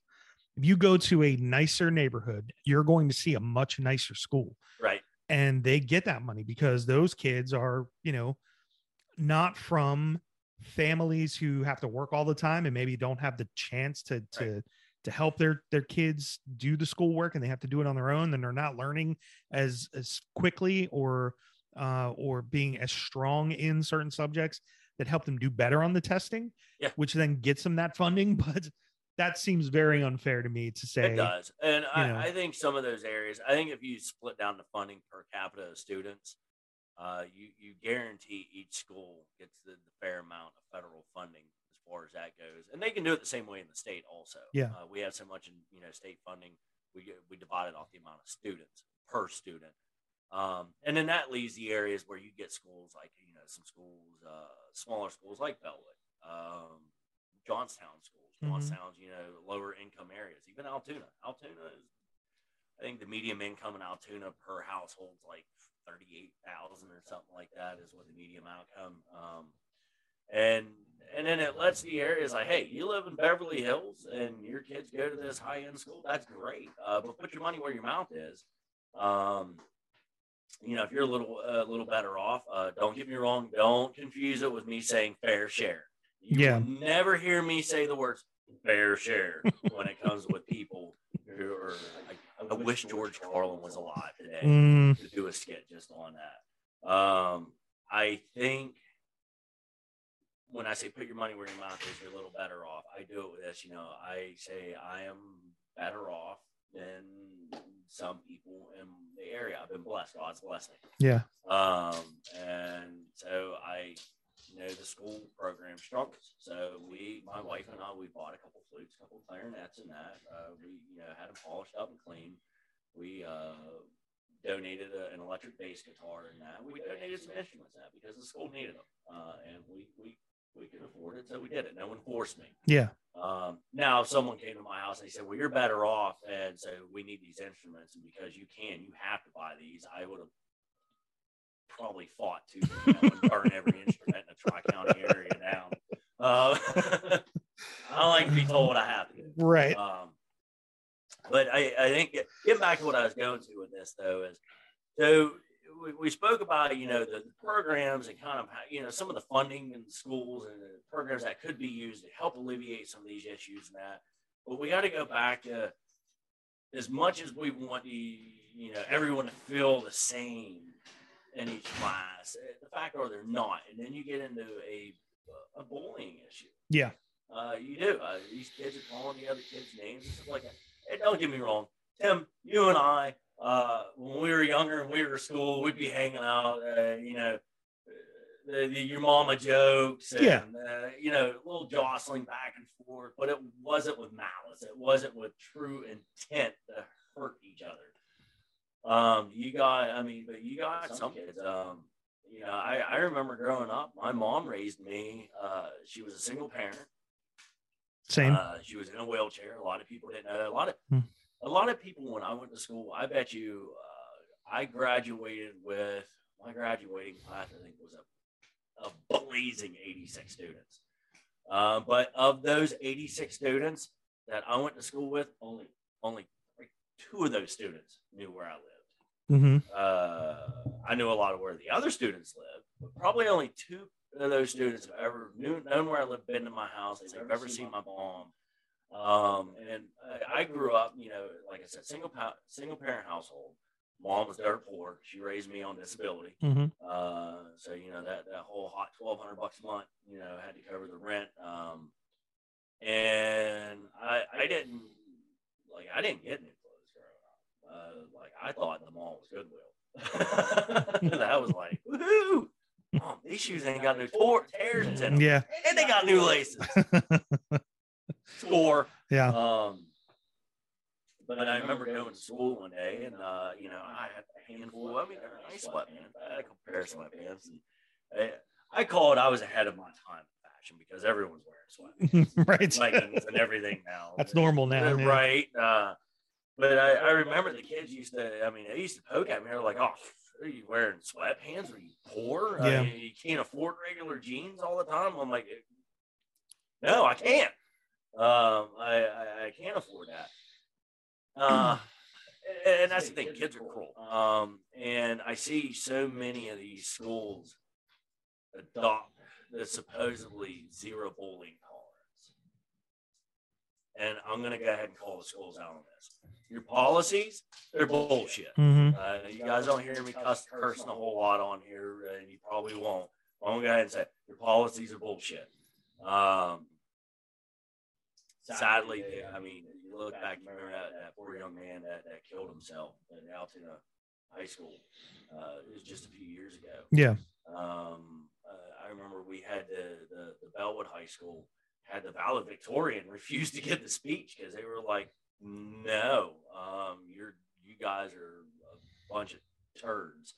if you go to a nicer neighborhood you're going to see a much nicer school Right. and they get that money because those kids are you know not from families who have to work all the time and maybe don't have the chance to to to help their their kids do the schoolwork and they have to do it on their own and they're not learning as as quickly or uh, or being as strong in certain subjects that help them do better on the testing Yeah. which then gets them that funding but that seems very unfair to me to say It does. And I, know. I think some of those areas, I think if you split down the funding per capita of students, uh, you, you guarantee each school gets the, the fair amount of federal funding far as that goes. And they can do it the same way in the state also. Yeah. Uh, we have so much in, you know, state funding, we, we divide it off the amount of students per student. Um, and then that leaves the areas where you get schools like, you know, some schools, uh, smaller schools like Bellwood, um, Johnstown schools, Mhm. Johnstown's, you know, lower income areas, even Altoona. Altoona is, I think the medium income in Altoona per household's like 38,000 or something like that is what the medium outcome. Um, and, and then it lets the areas like, hey, you live in Beverly Hills and your kids go to this high end school. That's great. Uh, but put your money where your mouth is. Um, you know, if you're a little a little better off, uh, don't get me wrong. Don't confuse it with me saying fair share. You Yeah. never hear me say the words fair share when it comes with people who are. I, I wish George Carlin was alive today Mm, to do a skit just on that. Um, I think when I say put your money where your mouth is, you're a little better off. I do it with this. You know, I say I am better off than some people in the area. I've been blessed. God's blessed me. yeah Um, and so I you know the school program struggles. So we, my wife and I, we bought a couple flutes, a couple clarinets, and that uh, we, you know, had them polished up and clean. We uh, donated a, an electric bass guitar and that. We donated some instruments that because the school needed them, uh, and we we we could afford it, so we did it. No one forced me. yeah Um, now, if someone came to my house and they said, "Well, you're better off," and so we need these instruments, and because you can, you have to buy these. I would have probably fought to burn every instrument in the Tri County area down. Uh, I don't like to be told what I have to do. right Um, but I, I think get back to what I was going to with this though is so we, we spoke about you know the, the programs and kind of how, you know some of the funding in schools and the programs that could be used to help alleviate some of these issues and that. but we got to go back to as much as we want you, you know, everyone to feel the same in each class. eh, The fact are they're not, and then you get into a a bullying issue. Yeah. Uh, you do. Uh, these kids are calling the other kids names and stuff like that. And don't get me wrong, Tim. You and I, uh, when we were younger and we were at school, we'd be hanging out. Uh, you know, uh, the, the, your mama jokes. And, Yeah. Uh, you know, a little jostling back and forth, but it wasn't with malice. It wasn't with true intent to hurt each other. Um, you got. I mean, but you got some kids. Um, you know, I, I remember growing up, my mom raised me. Uh, she was a single parent. Same. Uh, she was in a wheelchair. A lot of people didn't know that. A lot of Hmm. A lot of people when I went to school, I bet you uh, I graduated with my graduating class. I think was a, a blazing 86 students. Uh, but of those 86 students that I went to school with, only only two of those students knew where I lived. hmm Uh, I knew a lot of where the other students lived, but probably only two of those students have ever knew, known where I lived, been to my house, they've ever seen my mom. Um, and I, I grew up, you know, like I said, single single parent household. Mom was dirt poor. She raised me on disability. hmm Uh, so you know that that whole hot twelve hundred bucks a month, you know, had to cover the rent. Um, and I I didn't like I didn't get new clothes growing up. Uh, like I thought the mall was Goodwill. I was like, woohoo! Mom, these shoes ain't got no tor- tears in them, Yeah. and they got new laces. Score. Yeah. Um, but I remember going to school one day, and uh, you know, I had a handful. I mean, they're nice sweatpants. I had a pair of sweatpants, and I, I call it I was ahead of my time in fashion because everyone's wearing sweatpants, right. leggings, and everything now. That's normal now. Yeah. right? Uh, but I, I remember the kids used to. I mean, they used to poke at me. They're like, "Oh, are you wearing sweatpants? Are you poor? I Yeah. mean, you can't afford regular jeans all the time." I'm like, "No, I can't. Um, I, I, I can't afford that." Uh, and, that's the thing. Kids are cruel. Um, and I see so many of these schools adopt the supposedly zero bullying tolerance. And I'm going to go ahead and call the schools out on this. Your policies, they're bullshit. hmm Uh, you guys don't hear me cuss, cursing a whole lot on here, and you probably won't. I'm going to go ahead and say your policies are bullshit. Um, sadly, I mean, you look back, you remember that, that poor young man that, that killed himself at Altoona High School. Uh, it was just a few years ago. Yeah. Um, uh, I remember we had the, the, the Bellwood High School had the valedictorian refuse to give the speech because they were like, no, um, you're, you guys are a bunch of turds.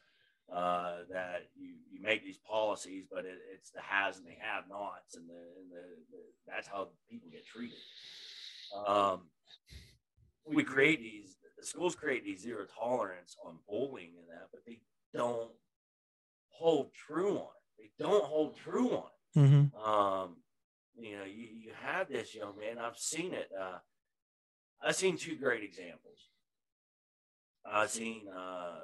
Uh, that you, you make these policies, but it, it's the has and the have nots, and the, and the, the that's how people get treated. Um, we create these, the schools create these zero tolerance on bullying and that, but they don't hold true on it. They don't hold true on it. hmm Um, you know, you, you have this young man. I've seen it. Uh, I've seen two great examples. I've seen uh,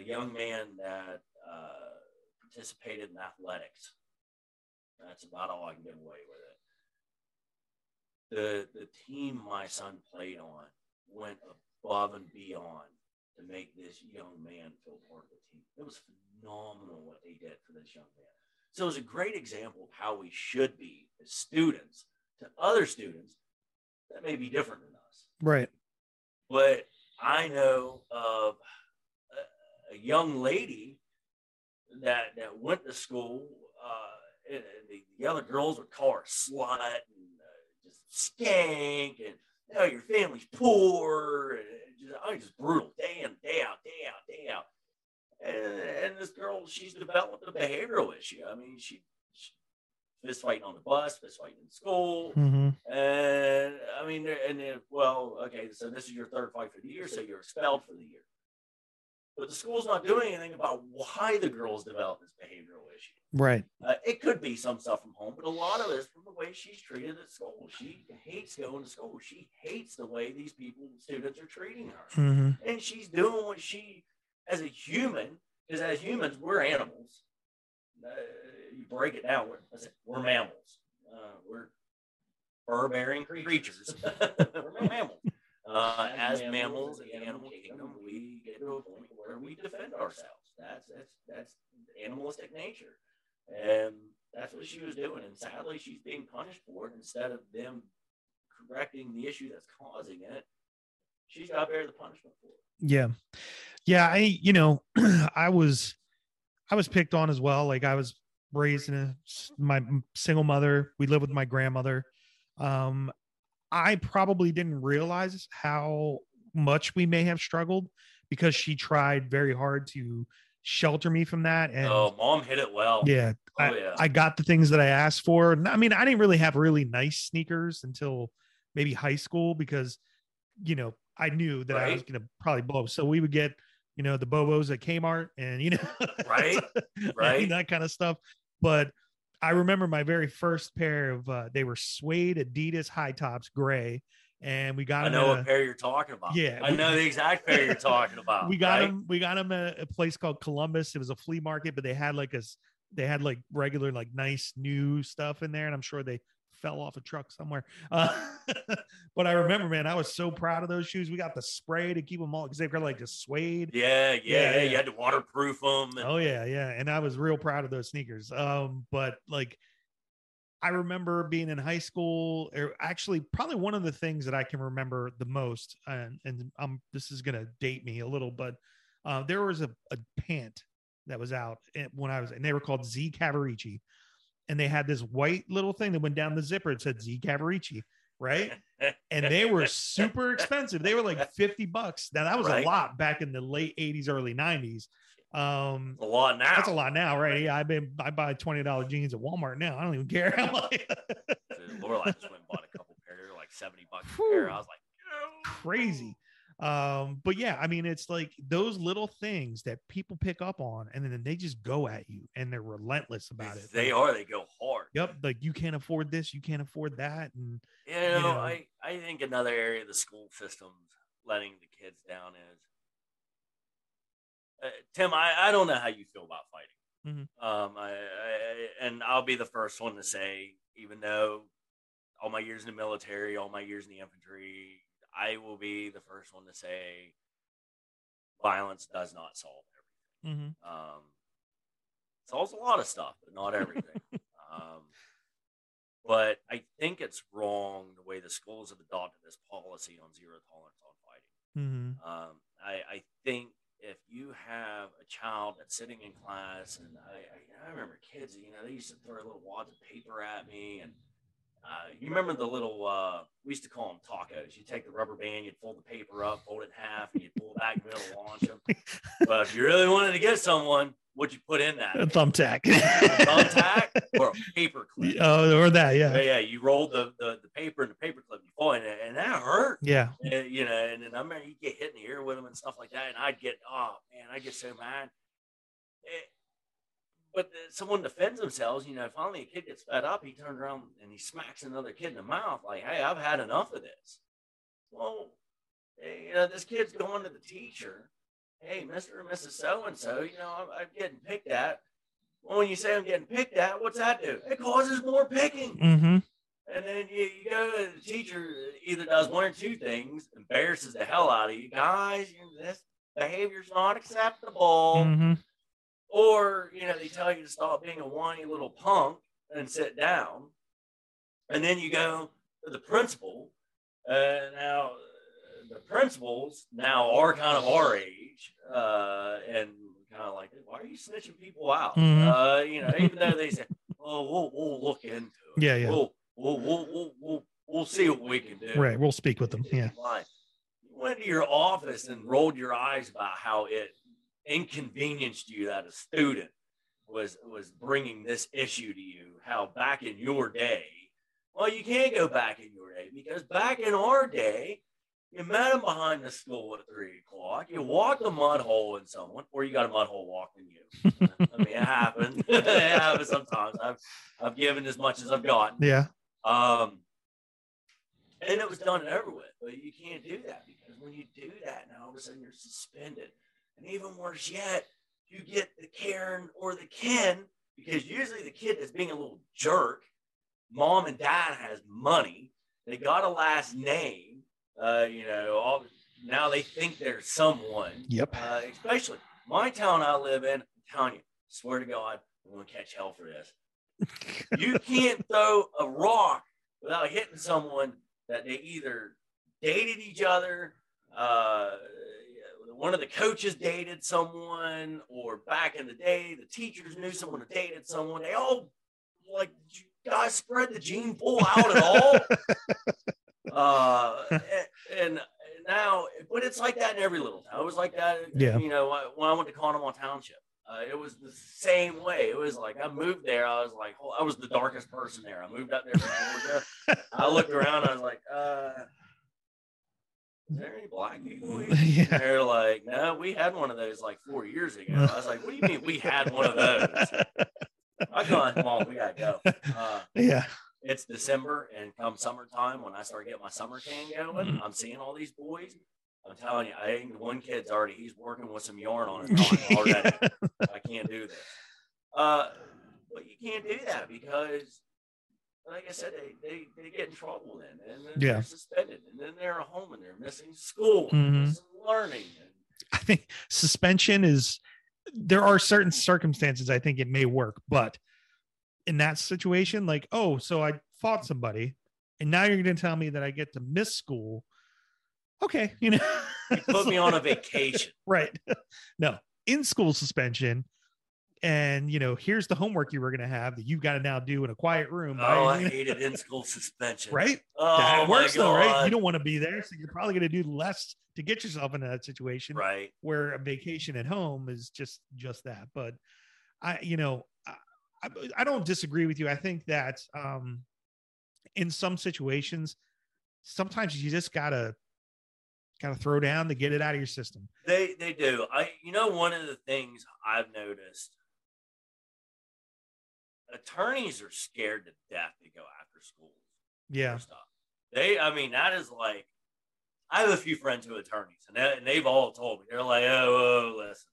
a young man that uh, participated in athletics. That's about all I can get away with it. The the team my son played on went above and beyond to make this young man feel part of the team. It was phenomenal what they did for this young man. So it was a great example of how we should be as students to other students that may be different than us. Right. But I know of a, young lady that that went to school, uh, and, and the, the other girls would call her slut and uh, just skank, and you know, your family's poor, and just, I mean, just brutal, day in, day out, day out, day out. And, and this girl, she's developed a behavioral issue. I mean, she, fist fighting on the bus, fist fighting in school. hmm And I mean, and then, well, okay, so this is your third fight for the year, so you're expelled for the year. But the school's not doing anything about why the girls developed this behavioral issue. Right. Uh, it could be some stuff from home, but a lot of it is from the way she's treated at school. She hates going to school. She hates the way these people, students, are treating her hmm and she's doing what she as a human because as humans we're animals uh, you break it down we're, we're mammals uh, we're fur-bearing creatures. We're mammals. Uh, as mammals in the animal kingdom, we get to a point where we defend ourselves. That's that's that's animalistic nature, and that's what she was doing. And sadly, she's being punished for it instead of them correcting the issue that's causing it. She's got to bear the punishment for it. Yeah, yeah. I you know, I was I was picked on as well. Like I was raised in a my single mother. We lived with my grandmother. Um, I probably didn't realize how much we may have struggled because she tried very hard to shelter me from that. And oh, mom hit it well. Yeah, Oh, I, yeah. I got the things that I asked for. And I mean, I didn't really have really nice sneakers until maybe high school because, you know, I knew that I was going to probably blow. So we would get, you know, the Bobos at Kmart and, you know, Right, right. that kind of stuff. But I remember my very first pair of, uh, they were suede Adidas high tops, gray. And we got I know at what a- pair you're talking about. Yeah, I we- know the exact pair you're talking about. we got right? them we got them at a place called columbus it was a flea market but they had like a they had like regular like nice new stuff in there and i'm sure they fell off a truck somewhere. Uh, but i remember man i was so proud of those shoes. We got the spray to keep them all because they were like just suede. Yeah, yeah, Yeah, yeah. You had to waterproof them. And, oh yeah yeah. And i was real proud of those sneakers. Um but like i remember being in high school or actually probably one of the things that i can remember the most and and um this is gonna date me a little but uh, there was a, a pant that was out eh, when i was and they were called Z. Cavaricci and they had this white little thing that went down the zipper it said Z. Cavaricci right and they were super expensive. They were like 50 bucks. Now that was Right. a lot back in the late 80s, early 90s. Um a lot now. that's a lot now, right? Yeah, I've been I buy $20 jeans at Walmart now. I don't even care. Like Laura just went and bought a couple pair, like 70 bucks a pair. I was like, crazy. Um, but yeah, I mean, it's like those little things that people pick up on and then they just go at you and they're relentless about it. They Like, are. They go hard. Yep, like you can't afford this, you can't afford that. And You know, know. I, I think another area of the school system's letting the kids down is uh, Tim. I, I don't know how you feel about fighting. Mhm. Um, I, I and I'll be the first one to say, even though all my years in the military, all my years in the infantry, I will be the first one to say, violence does not solve everything. Mhm. Um, solves a lot of stuff, but not everything. um, but I think it's wrong the way the schools have adopted this policy on zero tolerance on fighting. Mhm. Um, I, I think if you have a child that's sitting in class, and I, I, I remember kids, you know, they used to throw little wads of paper at me, and uh, you remember the little, uh, we used to call them tacos. You take the rubber band, you'd fold the paper up, fold it in half, and you'd pull it back in the middle, launch them. but if you really wanted to get someone, what'd you put in that? A thumbtack. thumbtack or a paper clip? Oh, or that, Yeah, yeah. yeah. You rolled the, the, the paper and the paper clip, you fall in it, and that hurt. Yeah. And, you know, and then I remember you get hit in the ear with them and stuff like that, and I'd get, oh man, I get so mad. Eh, but someone defends themselves, you know. Finally, a kid gets fed up. He turns around and he smacks another kid in the mouth, like, "Hey, I've had enough of this." Well, eh, you know, this kid's going to the teacher. Hey, Mister and Mrs. So and So, you know, I'm, I'm getting picked at. Well, when you say I'm getting picked at, what's that do? It causes more picking. Mm-hmm. And then you, you go to the teacher either does one or two things, embarrasses the hell out of you guys. You, this behavior's not acceptable. Mm-hmm. Or you know they tell you to stop being a whiny little punk and sit down. And then you go to the principal. Uh, now the principals now are kind of our age, uh, and kind of like, why are you snitching people out? Mhm. Uh, you know, even though they say, "Oh, we'll, we'll look into it." Yeah, yeah. We'll, we'll, we'll, we'll, we'll, we'll see what we can do. Right. We'll speak with them. Yeah. You went to your office and rolled your eyes about how it inconvenienced you that a student was was bringing this issue to you. How back in your day, well, you can't go back in your day because back in our day, you met them behind the school at three o'clock. You walked a mud hole in someone, or you got a mud hole walked in you. I mean, it happens. it happens sometimes. I've I've given as much as I've gotten. Yeah. Um, and it was done and over with. But you can't do that because when you do that, now all of a sudden you're suspended. And even worse yet, you get the Karen or the Ken because usually the kid is being a little jerk. Mom and dad has money. they got a last name. Uh, you know, all now they think they're someone. Yep. Uh, especially my town I live in. I'm telling you, swear to God, I'm gonna catch hell for this. you can't throw a rock without hitting someone that they either dated each other, uh, one of the coaches dated someone, or back in the day, the teachers knew someone who dated someone. They all like guys spread the gene pool out at all. uh, and, and now, but it's like that in every little town. It was like that, Yeah. you know, when I went to Conemaugh Township. Uh, it was the same way. It was like I moved there. I was like, oh, I was the darkest person there. I moved out there from Georgia. I looked around. I was like, uh, any black people? Yeah. They're like, no, we had one of those like four years ago. I was like, what do you mean we had one of those? I go, come on, we gotta go. Uh, yeah. it's December, and come summertime, when I start getting my summer can going, I'm seeing all these boys. I'm telling you, I think one kid's already he's working with some yarn on his arm already. I can't do this. Uh, but you can't do that because, like I said, they, they, they get in trouble then, and then Yeah. they're suspended, and then they're at home and they're missing school, and Mhm. missing learning. I think suspension is there are certain circumstances I think it may work, but in that situation, like, oh, so I fought somebody, and now you're going to tell me that I get to miss school. Okay, you know, you put me on a vacation. right? no, in school suspension, and you know, here's the homework you were going to have that you've got to now do in a quiet room, Oh, I right? hated in school suspension. right? Oh, that works though, right? You don't want to be there, so you're probably going to do less to get yourself into that situation. Right. where a vacation at home is just just that but i you know I, I, I don't disagree with you i think that um in some situations sometimes you just gotta kind of throw down to get it out of your system They they do. I you know one of the things I've noticed attorneys are scared to death to go after schools. yeah stuff. They I mean that is like I have a few friends who are attorneys and, they, and they've all told me they're like oh, oh listen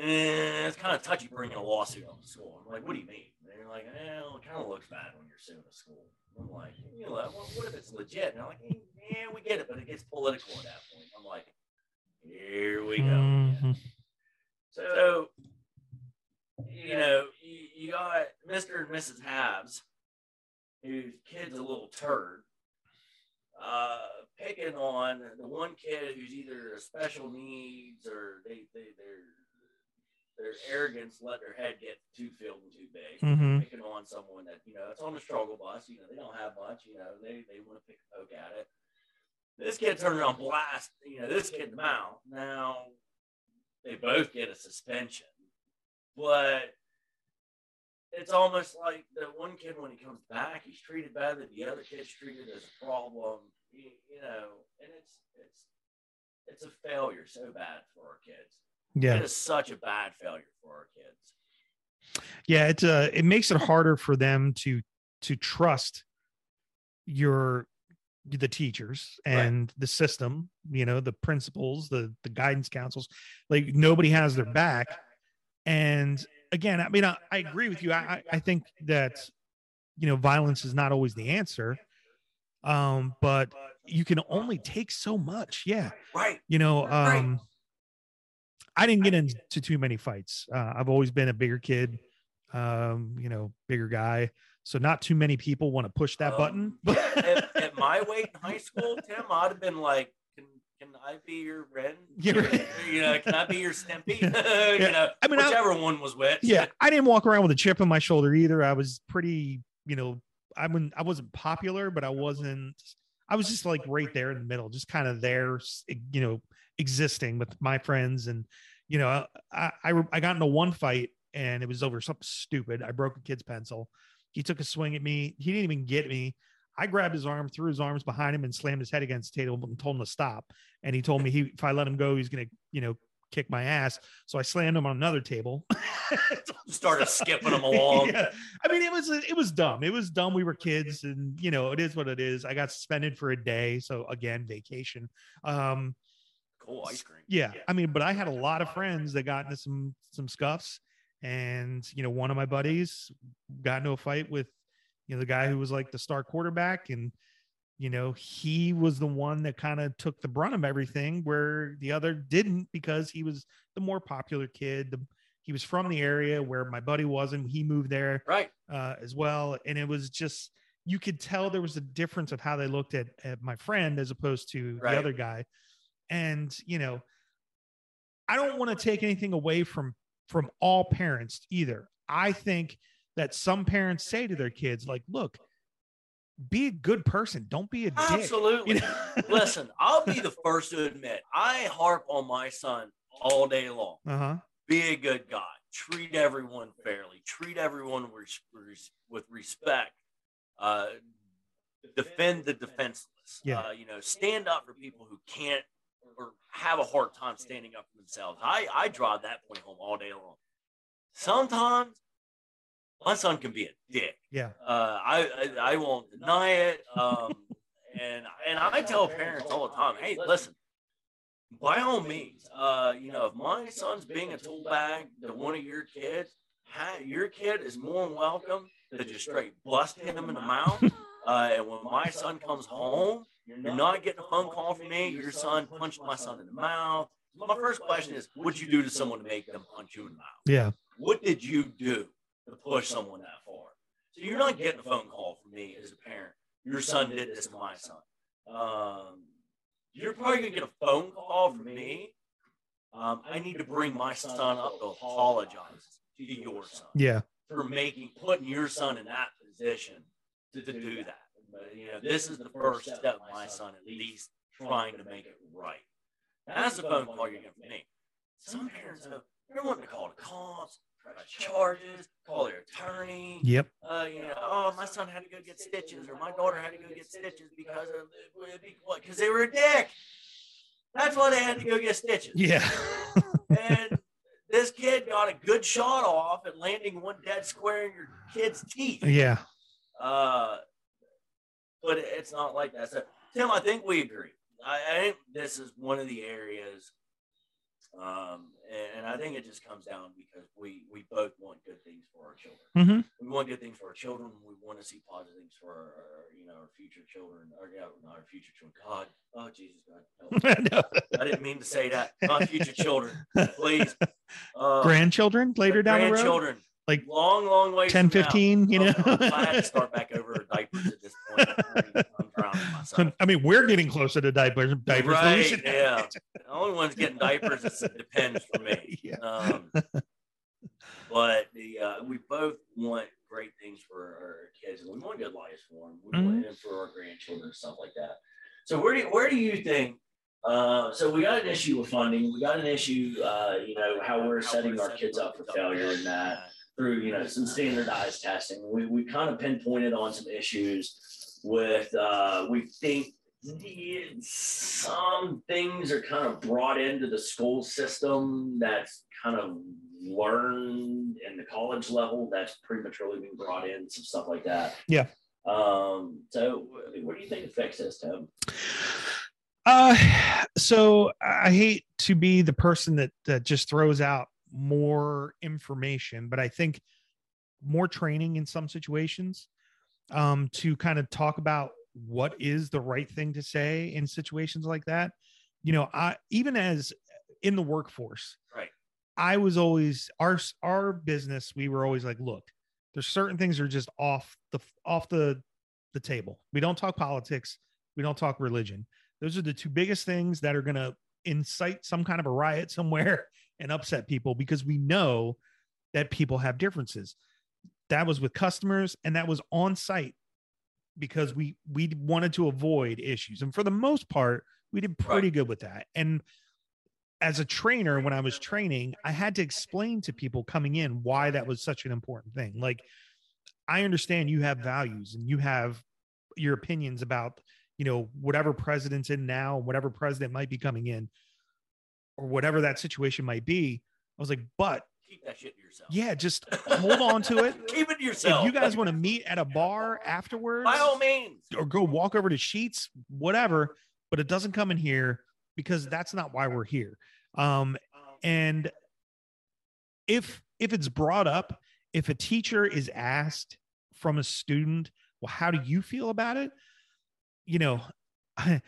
eh, it's kind of touchy bringing a lawsuit on the school. I'm like what do you mean? And they're like well, it kind of looks bad when you're suing a school. I'm like you know what, what if it's legit? And I'm like yeah we get it but it gets political at that point. I'm like here we go. Mhm. So, you know, you, you got Mr. and Mrs. Habs, whose kid's a little turd, uh, picking on the one kid who's either a special needs or they, they their their arrogance let their head get too filled and too big. Mhm. Picking on someone that you know it's on the struggle bus. You know they don't have much. You know they they want to pick a poke at it. This kid turned around blast. You know this kid in the mouth. Now they both get a suspension, but it's almost like the one kid when he comes back, he's treated better. than The other kid's treated as a problem. You, you know, and it's it's it's a failure so bad for our kids. yeah It is such a bad failure for our kids. yeah it's uh it makes it harder for them to to trust your the teachers Right. and the system you know the principals the the guidance councils like nobody has their back and again i mean i, I agree with you. I, I think that you know violence is not always the answer. Um but you can only take so much. Yeah. Right. you know um i didn't get into too many fights. Uh, i've always been a bigger kid um you know bigger guy. So not too many people want to push that Um, button. Yeah, at, at my weight in high school, Tim, I'd have been like, "Can I be your Ren? Yeah, right. you know, can I be your Stimpy? you Yeah. know, I mean, I- whichever one was which. yeah i didn't walk around with a chip on my shoulder either i was pretty you know i wouldn't i wasn't popular but i wasn't i was just like right there in the middle just kind of there you know existing with my friends and you know i i, I got into one fight and it was over something stupid i broke a kid's pencil he took a swing at me he didn't even get me I grabbed his arm, threw his arms behind him, and slammed his head against the table and told him to stop. And he told me he, if I let him go, he's gonna, you know, kick my ass. So I slammed him on another table. Started skipping him along. Yeah. I mean, it was it was dumb. It was dumb. We were kids, and you know, it is what it is. I got suspended for a day, so again, vacation. Um, Cool ice cream. yeah, I mean, but I had a lot of friends that got into some some scuffs, and you know, one of my buddies got into a fight with you know the guy who was like the star quarterback, and you know, he was the one that kind of took the brunt of everything where the other didn't because he was the more popular kid. The, he was from the area where my buddy was and He moved there Right. uh, as well. And it was just, you could tell there was a difference of how they looked at, at my friend as opposed to Right. the other guy. And, you know, I don't want to take anything away from from all parents either. I think that some parents say to their kids, like, look, be a good person. Don't be a dick. Absolutely. You know? Listen, I'll be the first to admit I harp on my son all day long. uh-huh. Be a good guy. Treat everyone fairly. Treat everyone res- res- with respect. Uh, defend the defenseless. Yeah. Uh, you know, stand up for people who can't or have a hard time standing up for themselves. I I drive that point home all day long. Sometimes my son can be a dick. Yeah. Uh, I, I I won't deny it. Um, and and I tell parents all the time, hey, listen, by all means, uh, you know, if my son's being a tool bag to one of your kids, your kid is more than welcome to just straight bust him in the mouth. Uh, and when my son comes home, you're not getting a phone call from me. Your son punched my son in the mouth. My first question is, what'd you do to someone to make them punch you in the mouth? Yeah. What did you do to push someone that far? So you're not getting a phone call from me as a parent. Your son did this to my son. Um, you're probably gonna get a phone call from me. Um, I need to bring my son up to apologize to your son Yeah. for making putting your son in that position to, to do that. But, you know, this is the first step, my son, at least trying to make it right. That's the phone call you're getting from me. Some parents, though, they're wanting to call the cops, charges, call their attorney. Yep. Uh, you know, oh, my son had to go get stitches, or my daughter had to go get stitches because of what? Because they were a dick. That's why they had to go get stitches. Yeah. And this kid got a good shot off at landing one dead square in your kid's teeth. yeah. Uh, but it's not like that. So, Tim, I think we agree. I, I think this is one of the areas, um, and, and I think it just comes down because we we both want good things for our children. Mhm. We want good things for our children. We want to see positive things for our, our you know our future children, or yeah, not our future children. God, oh Jesus, God, help. No. I didn't mean to say that. My future children, please. Uh, Grandchildren later down the road. grandchildren, Like long, long way. 10, from now. 15, you know? Oh, I had to start back over diapers at this point. I mean, I'm drowning myself. I mean, we're getting closer to diaper diapers. Right, yeah. The only one's getting diapers is it depends for me. Yeah. Um, but the uh, we both want great things for our kids, and we want good lives for them. We want them for our grandchildren and stuff like that. So where do you, where do you think? Uh, so we got an issue with funding. We got an issue, uh, you know, how we're setting our kids up for failure in that through you know some standardized testing. We we kind of pinpointed on some issues with uh, we think some things are kind of brought into the school system that's kind of learned in the college level that's prematurely being brought in some stuff like that. Yeah. Um. So what do you think fix this, Tim? Uh, so I hate to be the person that that just throws out more information, but I think more training in some situations um, to kind of talk about what is the right thing to say in situations like that. You know, I even as in the workforce, Right. I was always our our business. We were always like, look, there's certain things that are just off the off the the table. We don't talk politics. We don't talk religion. Those are the two biggest things that are going to incite some kind of a riot somewhere and upset people because we know that people have differences. That was with customers and that was on site because we we wanted to avoid issues. And for the most part, we did pretty good with that. And as a trainer, when I was training, I had to explain to people coming in why that was such an important thing. Like, I understand you have values and you have your opinions about, you know, whatever president's in now, whatever president might be coming in, or whatever that situation might be. I was like, but Keep that shit to yourself. yeah, just hold on to it. Keep it to yourself. If you guys want to meet at a bar afterwards, by all means. or go walk over to Sheetz, whatever, but it doesn't come in here because that's not why we're here. Um, and if if it's brought up, if a teacher is asked from a student, well, how do you feel about it? you know,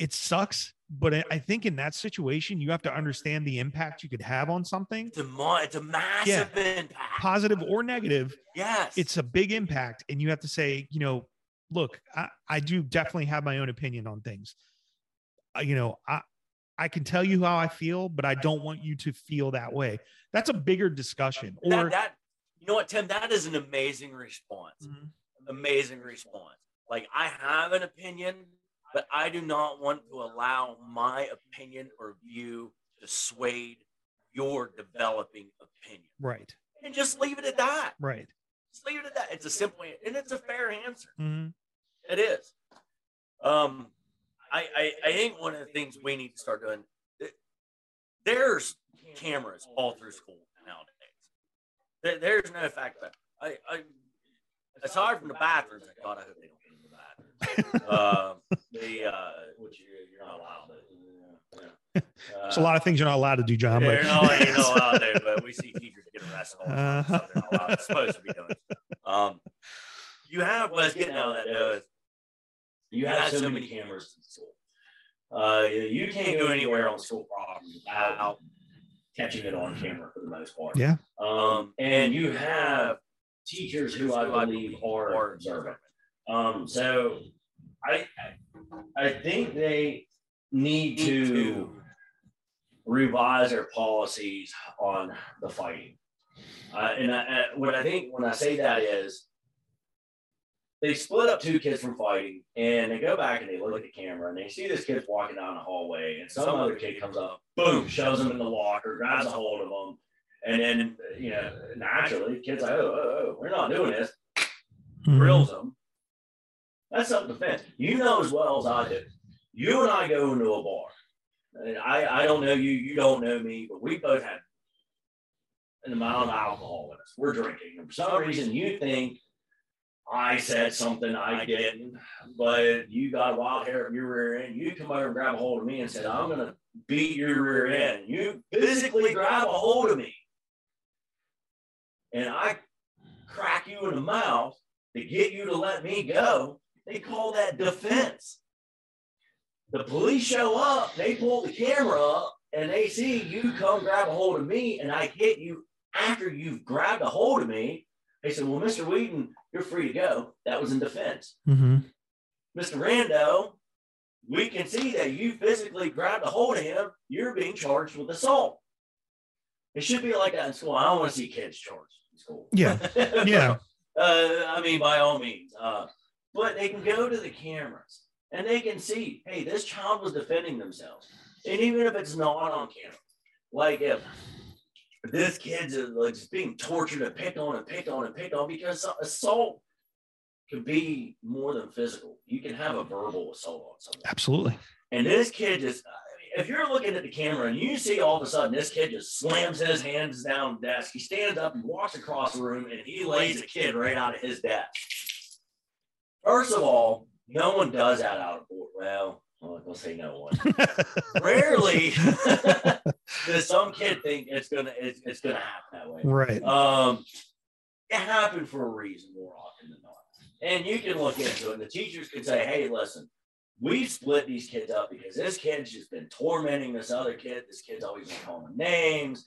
it sucks, but I- think in that situation, you have to understand the impact you could have on something, It's a, mo- it's a massive impact. positive or negative. Yes. It's a big impact, and you have to say, you know, look, I, I do definitely have my own opinion on things. Uh, you know, I I can tell you how I feel, but I don't want you to feel that way. That's a bigger discussion. Or that, that you know what, Tim? That is an amazing response. Mhm. Amazing response. Like I have an opinion, but I do not want to allow my opinion or view to sway your developing opinion. right, And just leave it at that. right. Just leave it at that. It's a simple and it's a fair answer. Mhm. It is. Um, I, I I think one of the things we need to start doing. th- There's cameras all through school nowadays. There, there's no fact that I I aside from the bathrooms. God, I hope they don't get the bathroom. um, the uh, which you're, you're not allowed. To, yeah. There's a lot of things you're not allowed to do, John. Yeah, But you're not, you're not allowed to, but we see teachers get arrested all the time. So they're not allowed, supposed to be doing. Um, you have what's getting out of that though you have so many cameras in the school. Uh, you can't go anywhere on school property without catching it on camera for the most part. Yeah. Um, and you have teachers who I believe are observant. Um, so I I think they need to revise their policies on the fighting. Uh, and I, I- what I think when I say that is they split up two kids from fighting and they go back and they look at the camera and they see this kid walking down the hallway and some other kid comes up, boom, shoves him in the locker, grabs a hold of him. And then, you know, naturally, the kid's like, oh, oh, oh, we're not doing this Mhm. grills them. That's self defense. You know as well as I do. You and I go into a bar, and I, I don't know you, you don't know me, but we both have an amount of alcohol in us. We're drinking. And for some reason, you think I said something I didn't, but you got wild hair from your rear end. You come over and grab a hold of me and said, I'm going to beat your rear end. You physically grab a hold of me. And I crack you in the mouth to get you to let me go. They call that defense. The police show up, they pull the camera up, and they see you come grab a hold of me, and I hit you after you've grabbed a hold of me. They said, Well, Mr. Wheaton, you're free to go. That was in defense. Mhm. Mr. Rando, we can see that you physically grabbed a hold of him. You're being charged with assault. It should be like that in school. I don't want to see kids charged in school. Yeah. Yeah. Uh, I mean, by all means. Uh, but they can go to the cameras and they can see, hey, this child was defending themselves. And even if it's not on camera, like if this kid's like just being tortured and picked on and picked on and picked on because assault can be more than physical. You can have a verbal assault on someone. Absolutely. And this kid just, if you're looking at the camera and you see all of a sudden this kid just slams his hands down the desk, he stands up, he walks across the room, and he lays a kid right out of his desk. First of all, no one does that out of board. Well, well, we'll say no one. Rarely does some kid think it's gonna it's, it's gonna happen that way. right. Um, it happened for a reason more often than not. And you can look into it. And the teachers can say, hey, listen, we've split these kids up because this kid's just been tormenting this other kid. This kid's always been calling names.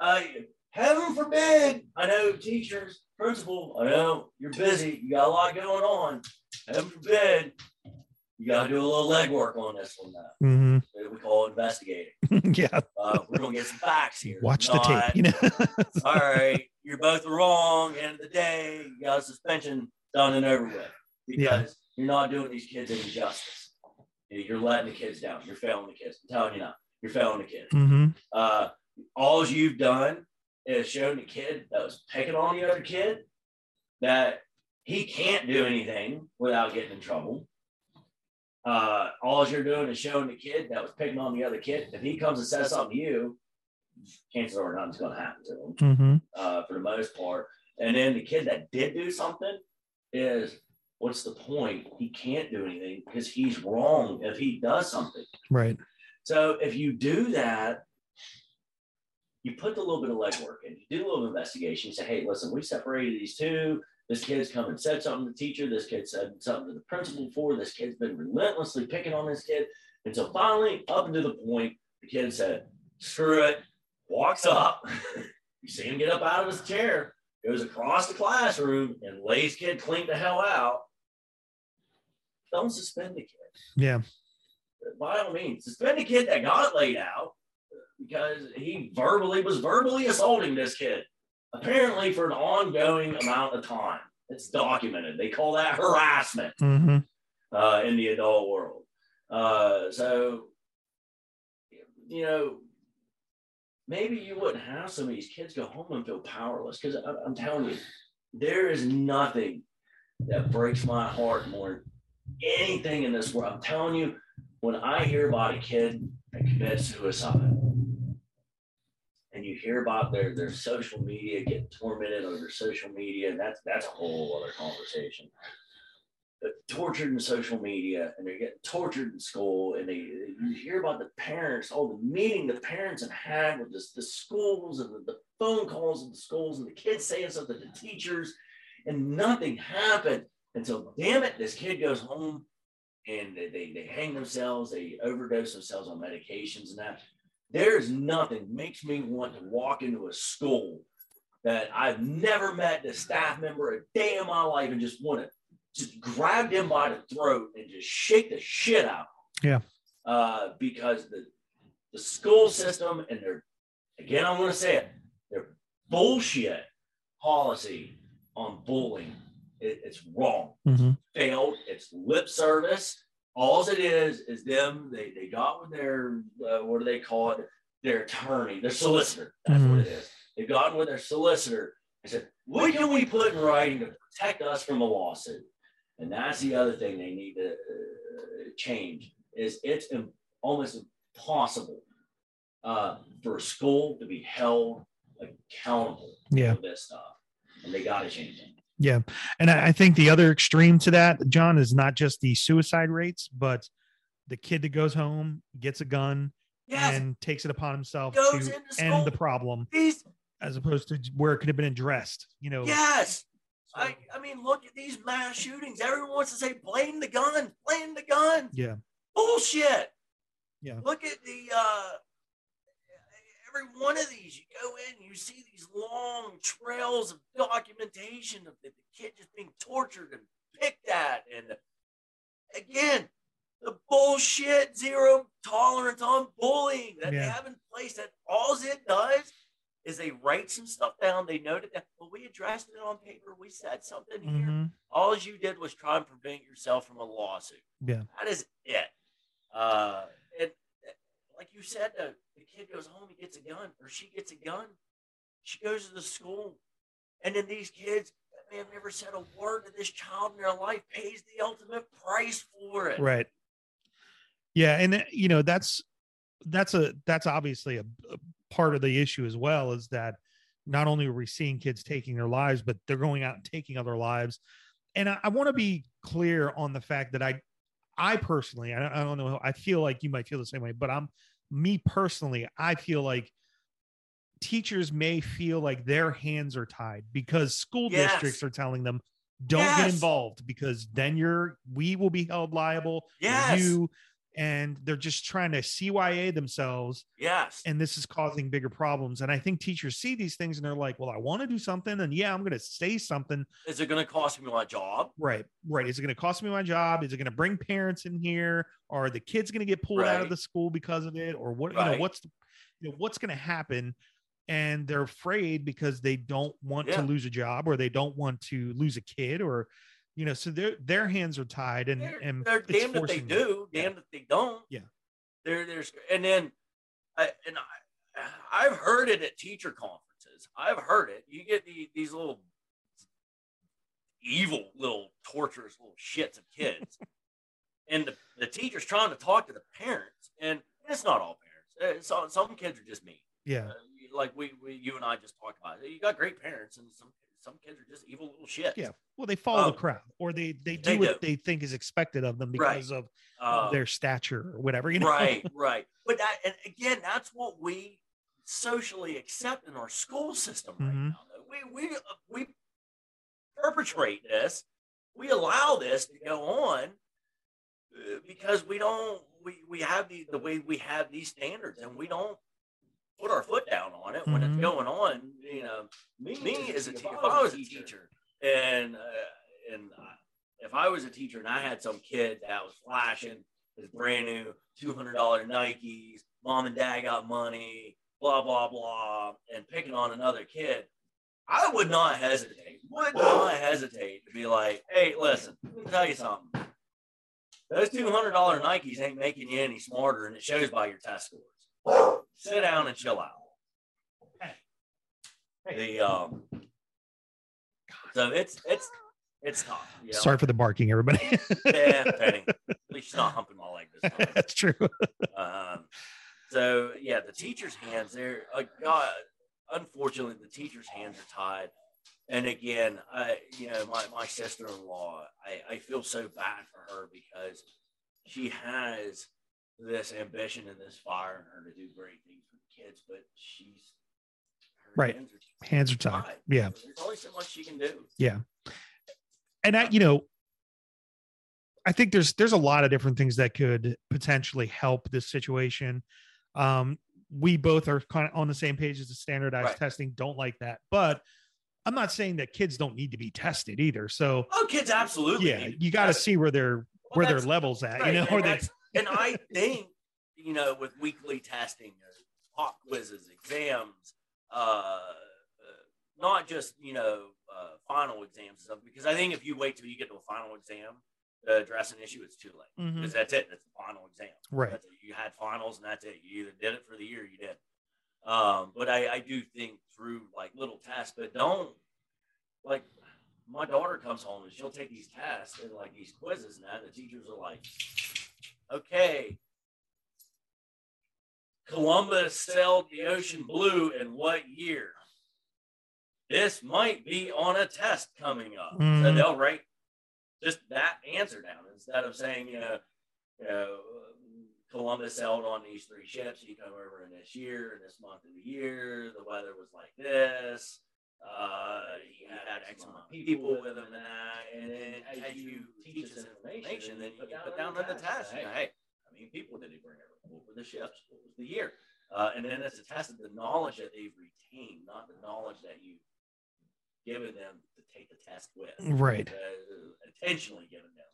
Uh, heaven forbid. I know teachers, principal, I know you're busy. You got a lot going on. Heaven forbid. You got to do a little legwork on this one now. Mm-hmm. We call it investigating. yeah. Uh, we're going to get some facts here. Watch the tape. You know. all right, you're both wrong. End of the day, you got a suspension done and over with because Yeah. you're not doing these kids any justice. You're letting the kids down. You're failing the kids. I'm telling you now, you're failing the kids. Mhm. Uh, all you've done is showing the kid that was picking on the other kid that he can't do anything without getting in trouble. Uh, all you're doing is showing the kid that was picking on the other kid. If he comes and says something to you, chances are nothing's going to happen to him Mhm. uh, for the most part. And then the kid that did do something is what's the point? He can't do anything because he's wrong if he does something. Right. So if you do that, you put a little bit of legwork in, you do a little investigation, you say, hey, listen, we separated these two. This kid's come and said something to the teacher. This kid said something to the principal before. This kid's been relentlessly picking on this kid. And so finally, up until the point, the kid said, screw it, walks up. you see him get up out of his chair, goes across the classroom, and lays kid clean the hell out. Don't suspend the kid. Yeah. By all means, suspend the kid that got laid out because he verbally was verbally assaulting this kid, apparently for an ongoing amount of time. It's documented. They call that harassment Mhm. uh, in the adult world. Uh, so, you know, maybe you wouldn't have some of these kids go home and feel powerless because I'm telling you, there is nothing that breaks my heart more than anything in this world. I'm telling you, when I hear about a kid that commits suicide, and you hear about their their social media getting tormented over social media, and that's that's a whole other conversation. But tortured in social media, and they're getting tortured in school, and they you hear about the parents, all the meeting the parents have had with this, the schools and the, the phone calls of the schools, and the kids saying something to teachers, and nothing happened. And so, damn it, this kid goes home and they, they, they hang themselves, they overdose themselves on medications and that. There's nothing makes me want to walk into a school that I've never met the staff member a day in my life and just want to just grab them by the throat and just shake the shit out. Yeah. Uh, because the the school system and their again, I'm going to say it, their bullshit policy on bullying, it, it's wrong Mhm. failed. It's lip service. All it is is them. They they got with their uh, what do they call it? Their attorney, their solicitor. That's what it is. They got with their solicitor and said, "What can we put in writing to protect us from a lawsuit?" And that's the other thing they need to uh, change. Is it's im- almost impossible uh, for a school to be held accountable Yeah. for this stuff, and they got to change it. Yeah. And I think the other extreme to that, John, is not just the suicide rates, but the kid that goes home, gets a gun, Yes, and takes it upon himself Goes to end the problem these as opposed to where it could have been addressed, you know. Yes. So- I, I mean, look at these mass shootings. Everyone wants to say, blame the gun, blame the gun. yeah. Bullshit. Yeah. Look at the, uh, every one of these, you go in, you see these long trails of documentation of the, the kid just being tortured and picked at. And again, the bullshit zero tolerance on bullying that they have in place that all it does is they write some stuff down. They noted that, well, we addressed it on paper. We said something here. Mhm. All you did was try and prevent yourself from a lawsuit. Yeah. That is it. Uh, like you said, the, the kid goes home, he gets a gun, or she gets a gun. She goes to the school, and then these kids that may have never said a word to this child in their life pays the ultimate price for it. Right. Yeah, and uh, you know that's that's a that's obviously a, a part of the issue as well is that not only are we seeing kids taking their lives, but they're going out and taking other lives. And I, I want to be clear on the fact that I, I personally, I, I don't know, I feel like you might feel the same way, but I'm me personally, I feel like teachers may feel like their hands are tied because school Yes. districts are telling them don't get involved because then you're we will be held liable Yes. you and they're just trying to CYA themselves Yes. and this is causing bigger problems. And I think teachers see these things and they're like well I want to do something and yeah I'm going to say something. Is it going to cost me my job? right right. Is it going to cost me my job? Is it going to bring parents in here? Are the kids going to get pulled out of the school because of it? Or what you know what's the, you know what's going to happen? And they're afraid because they don't want to lose a job or they don't want to lose a kid or you know so their their hands are tied and They're, and they're damned if they forcing them. do, Yeah. damned if they don't. Yeah. There, there's, and then, I, and I, I've heard it at teacher conferences. I've heard it. You get the, these little evil, little torturous little shits of kids, and the, the teacher's trying to talk to the parents, and it's not all parents. Uh, Some, some kids are just mean. yeah Uh, like we, we, you and I just talked about. You got great parents, and some, some kids are just evil little shit. Yeah. well they follow Um, the crowd or they they do they what do. they think is expected of them Right. because of Uh, their stature or whatever you know right right but that and again that's what we socially accept in our school system right Mhm. now we we uh, we perpetrate this. We allow this to go on uh, because we don't we, we have the the way we have these standards and we don't put our foot down on it when Mhm. it's going on. You know, me, me as a teacher, if I was a teacher and uh, and uh, if I was a teacher and I had some kid that was flashing his brand new two hundred dollar Nikes, mom and dad got money, blah blah blah, and picking on another kid, I would not hesitate. Would not hesitate to be like, hey, listen, let me tell you something. Those two hundred dollar Nikes ain't making you any smarter, and it shows by your test scores. Sit down and chill out. The um, so it's it's it's tough. You know? Sorry for the barking, everybody. Yeah, Penny. At least she's not humping my leg this time. That's true. Um, so yeah, the teacher's hands. They're uh, God. Unfortunately, the teacher's hands are tied. And again, I you know my my sister in law. I I feel so bad for her because she has this ambition and this fire in her to do great things with kids, but she's her Right. hands are Hands are tied. Yeah. There's only so much she can do. Yeah. And I, you know, I think there's there's a lot of different things that could potentially help this situation. Um, we both are kind of on the same page as the standardized Right. testing. Don't like that, but I'm not saying that kids don't need to be tested either. So Oh, kids, absolutely. yeah, you got to see where their Well, where their levels at. Right, You know, or they, that's- and I think you know with weekly testing, uh, pop quizzes, exams, uh, uh, not just you know uh, final exams and stuff. Because I think if you wait till you get to a final exam to address an issue, it's too late. Because that's it. That's the final exam. right. That's it. You had finals, and that's it. You either did it for the year, or you did. Um, but I, I do think through like little tests, but don't like my daughter comes home and she'll take these tests and like these quizzes and that. And the teachers are like, okay, Columbus sailed the ocean blue in what year? This might be on a test coming up. So Mhm. they'll write just that answer down instead of saying, you know, you know, Columbus sailed on these three ships. He come over in this year, in this month of the year. The weather was like this. Uh, he had X amount of people with him and that. And then as you teach this information, then you can put down on the test. you know, Hey, how many people did he bring over? What were the ships? What was the year? Uh, and then it's a test of the knowledge that they've retained, not the knowledge that you've given them to take the test with Right. uh, intentionally given them.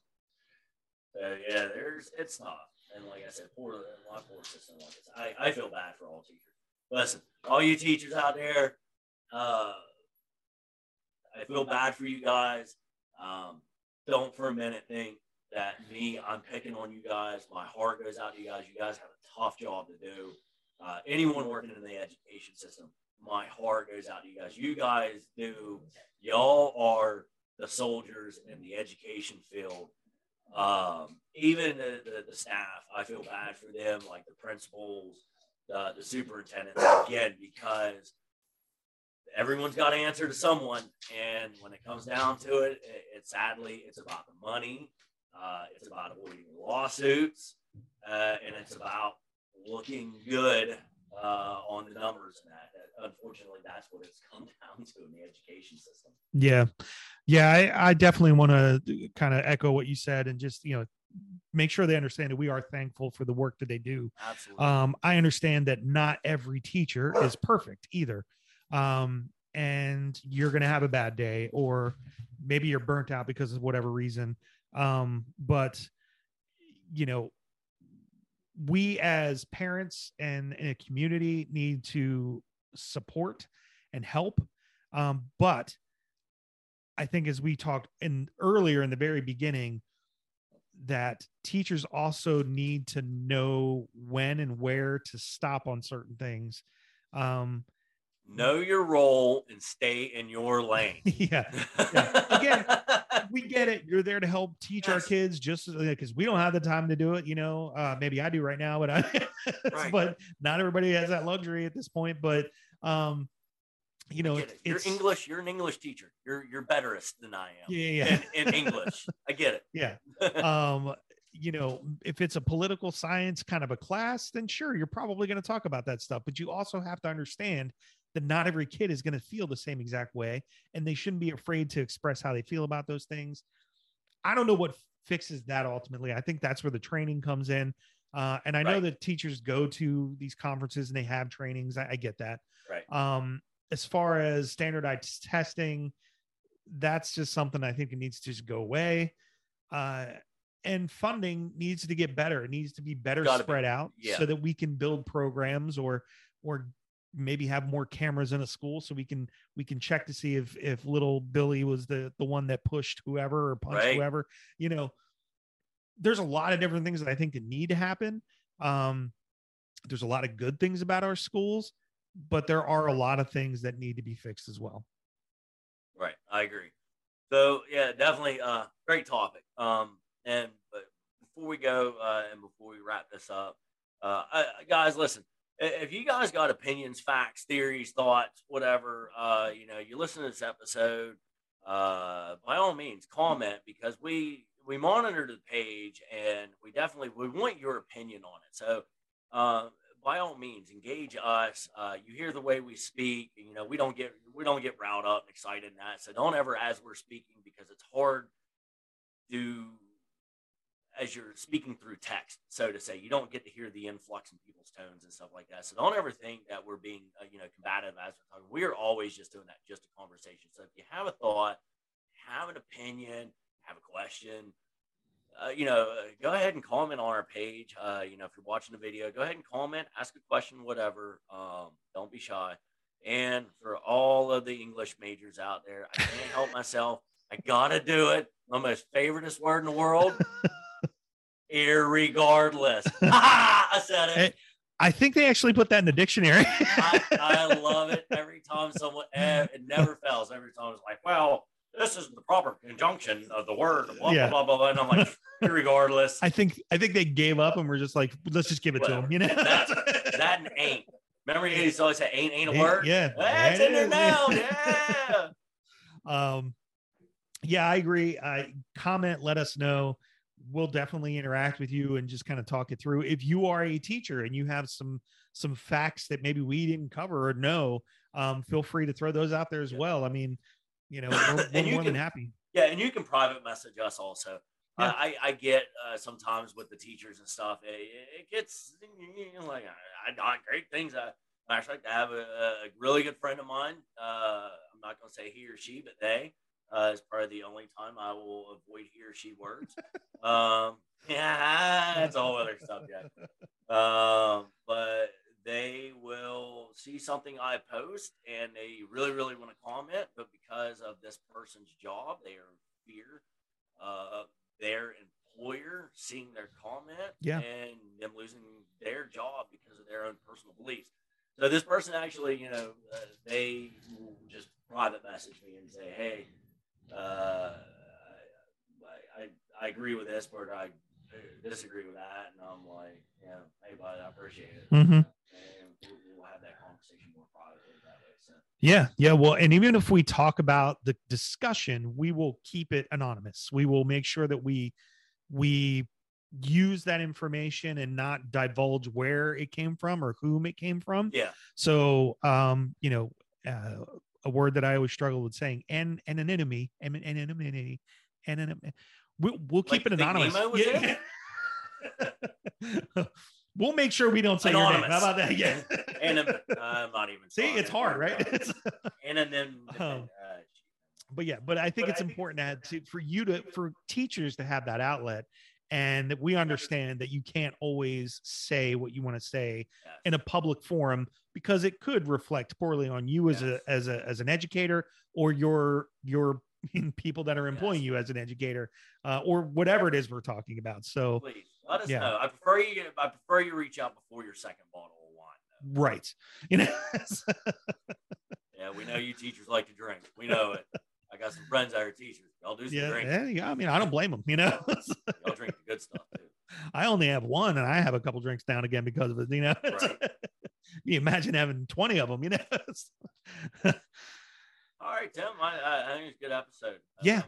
So yeah, there's it's tough, and like I said, poor my poor system like this. I, I feel bad for all teachers. Listen, all you teachers out there, uh, I feel bad for you guys. Um, don't for a minute think that me, I'm picking on you guys. My heart goes out to you guys. You guys have a tough job to do. Uh, anyone working in the education system, my heart goes out to you guys. You guys do. Y'all are the soldiers in the education field. Um, even the, the, the staff, I feel bad for them, like the principals, the, the superintendents, again, because everyone's got to answer to someone. And when it comes down to it, it, it sadly, it's about the money. Uh, it's about avoiding lawsuits, uh, and it's about looking good uh, on the numbers and that. Unfortunately, that's what it's come down to in the education system. Yeah. Yeah. I, I definitely want to kind of echo what you said and just, you know, make sure they understand that we are thankful for the work that they do. Absolutely. Um, I understand that not every teacher is perfect either. Um, and you're going to have a bad day, or maybe you're burnt out because of whatever reason. Um, but, you know, we as parents and in a community need to support and help. Um, but I think as we talked in earlier in the very beginning, that teachers also need to know when and where to stop on certain things. Um, know your role and stay in your lane. yeah, Yeah. Again, we get it. You're there to help teach our kids just because we don't have the time to do it. You know, uh, maybe I do right now, but I, Right. but not everybody has that luxury at this point. But, um, you know, it. You're English. You're an English teacher. You're you're betterest than I am. Yeah, yeah, In, in English, I get it. yeah. um you know if it's a political science kind of a class then sure you're probably going to talk about that stuff but you also have to understand that not every kid is going to feel the same exact way and they shouldn't be afraid to express how they feel about those things i don't know what fixes that ultimately i think that's where the training comes in uh, and i know Right. that teachers go to these conferences and they have trainings i, I get that Right. um, as far as standardized testing that's just something i think it needs to just go away uh, and funding needs to get better it needs to be better Gotta be. spread out Yeah. so that we can build programs or or maybe have more cameras in a school so we can we can check to see if if little billy was the the one that pushed whoever or punched Right. whoever you know there's a lot of different things that i think that need to happen um there's a lot of good things about our schools but there are a lot of things that need to be fixed as well Right, I agree. So yeah, definitely uh great topic. Um and but before we go uh and before we wrap this up, uh I, guys listen, if you guys got opinions, facts, theories, thoughts, whatever, uh you know, you listen to this episode, uh by all means comment because we we monitor the page and we definitely we want your opinion on it. So uh by all means engage us uh, you hear the way we speak you know we don't get we don't get riled up and excited in that so don't ever as we're speaking because it's hard to as you're speaking through text so to say you don't get to hear the influx in people's tones and stuff like that so don't ever think that we're being uh, you know combative as we're talking we're always just doing that just a conversation so if you have a thought have an opinion have a question uh, you know, uh, go ahead and comment on our page. Uh, you know, if you're watching the video, go ahead and comment, ask a question, whatever. Um, don't be shy. And for all of the English majors out there, I can't help myself. I gotta do it. My most favoriteest word in the world. Irregardless. I said it. Hey, i think they actually put that in the dictionary I, I love it every time someone. eh, It never fails. Every time it's like, well, this is the proper conjunction of the word. Blah Yeah. blah blah blah. And I'm like, irregardless. i think i think they gave up and we're just like let's just give it to them you know That- that and ain't. Remember he used to always say ain't ain't a Ain't- word? yeah That's that in there now. yeah. Yeah. um yeah i agree i comment let us know we'll definitely interact with you and just kind of talk it through if you are a teacher and you have some some facts that maybe we didn't cover or know um feel free to throw those out there as Yeah. well i mean you know we're, we're And you more than can- happy Yeah, and you can private message us also. Yeah. I, I get uh, sometimes with the teachers and stuff, it, it gets you know, like I, I got great things. I, I actually like to have a, a really good friend of mine. Uh, I'm not going to say he or she, but they uh, is probably the only time I will avoid he or she words. um, yeah, that's a whole other subject. Um, but they will see something I post and they really, really want to comment, but because of this person's job, they are in fear of their employer seeing their comment Yeah. and them losing their job because of their own personal beliefs. So this person actually, you know, uh, they just private message me and say, "Hey, uh, I, I I agree with this, but I disagree with that," and I'm like, "Yeah, hey, bud, I appreciate it." Mhm. And we'll, we'll have that conversation more privately that way. So Yeah, yeah. Well, and even if we talk about the discussion, we will keep it anonymous. We will make sure that we we use that information and not divulge where it came from or whom it came from. yeah, So, um, you know, uh, a word that I always struggle with saying, and an anonymity, an anonymity, anonymity. We'll, we'll keep Like it anonymous. Yeah. we'll make sure we don't say your name. How about that? Yeah. and I'm not even. See, it's hard, right? It's- and then, Um, uh, but yeah, but I think But it's I important it's to, to for you to for teachers to have that outlet and that we understand that you can't always say what you want to say yes. in a public forum because it could reflect poorly on you as Yes. a as a as an educator or your your people that are employing Yes. you as an educator uh, or whatever it is we're talking about. So please let us yeah. know. I prefer you. I prefer you reach out before your second bottle of wine. though. right, you know. Yeah, we know you teachers like to drink. We know it. I got some friends that are teachers. Y'all do some yeah, drinking. yeah, yeah, I mean, I don't blame them. You know, Y'all drink the good stuff too. I only have one, and I have a couple drinks down again because of it. You know, Right. you imagine having twenty of them. You know, All right, Tim. I, I, think it's a good episode. Yeah.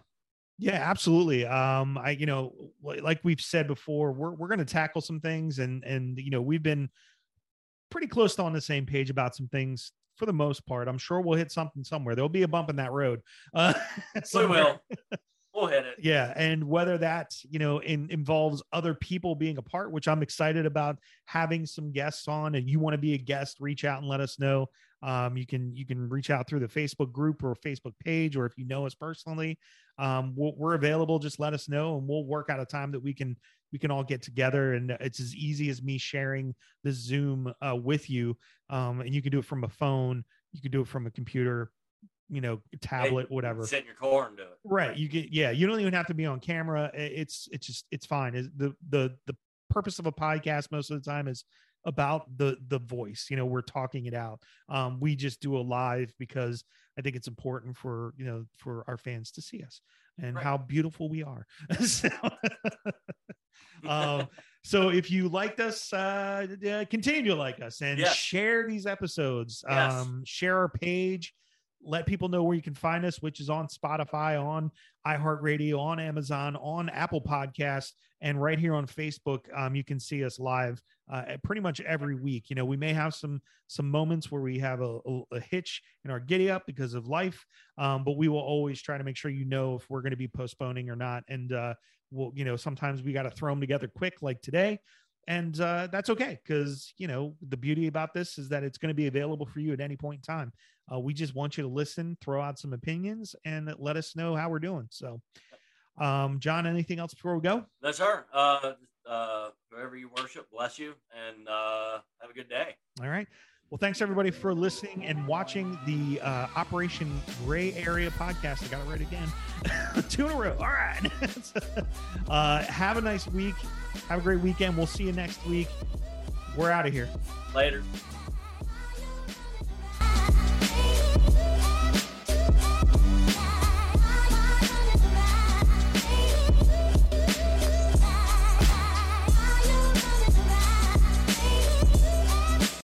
Yeah, absolutely. Um, I, you know, like we've said before, we're we're going to tackle some things, and and you know, we've been pretty close to on the same page about some things for the most part. I'm sure we'll hit something somewhere. There'll be a bump in that road. Uh, we will. We'll hit it. Yeah, and whether that you know in, involves other people being a part, which I'm excited about having some guests on, and you want to be a guest, reach out and let us know. Um, you can you can reach out through the Facebook group or Facebook page, or if you know us personally, um, we'll, we're available. Just let us know, and we'll work out a time that we can we can all get together. And it's as easy as me sharing the Zoom uh, with you, um, and you can do it from a phone, you can do it from a computer, you know, tablet, whatever. Sit in your car and do it. Right. You get yeah, you don't even have to be on camera. It's it's just it's fine. Is the the the purpose of a podcast most of the time is about the the voice. You know, we're talking it out. Um we just do a live because I think it's important for, you know, for our fans to see us and Right. how beautiful we are. so, um so if you liked us uh uh, continue to like us and Yes. share these episodes Yes. um share our page let people know where you can find us which is on spotify on iheartradio on amazon on apple Podcasts, and right here on facebook um, you can see us live uh, pretty much every week. You know we may have some some moments where we have a, a, a hitch in our giddy up because of life um, but we will always try to make sure you know if we're going to be postponing or not. And uh, we'll you know sometimes we got to throw them together quick like today. And uh, that's okay because you know the beauty about this is that it's going to be available for you at any point in time. Uh, we just want you to listen throw out some opinions and let us know how we're doing. So um, john anything else before we go? That's her. Uh, uh, whoever you worship, bless you, and uh, have a good day. all right. Well thanks everybody for listening and watching the uh, operation gray area podcast. I got it right again. Two in a row. All right. Uh, have a nice week. Have a great weekend. We'll see you next week. We're out of here. Later.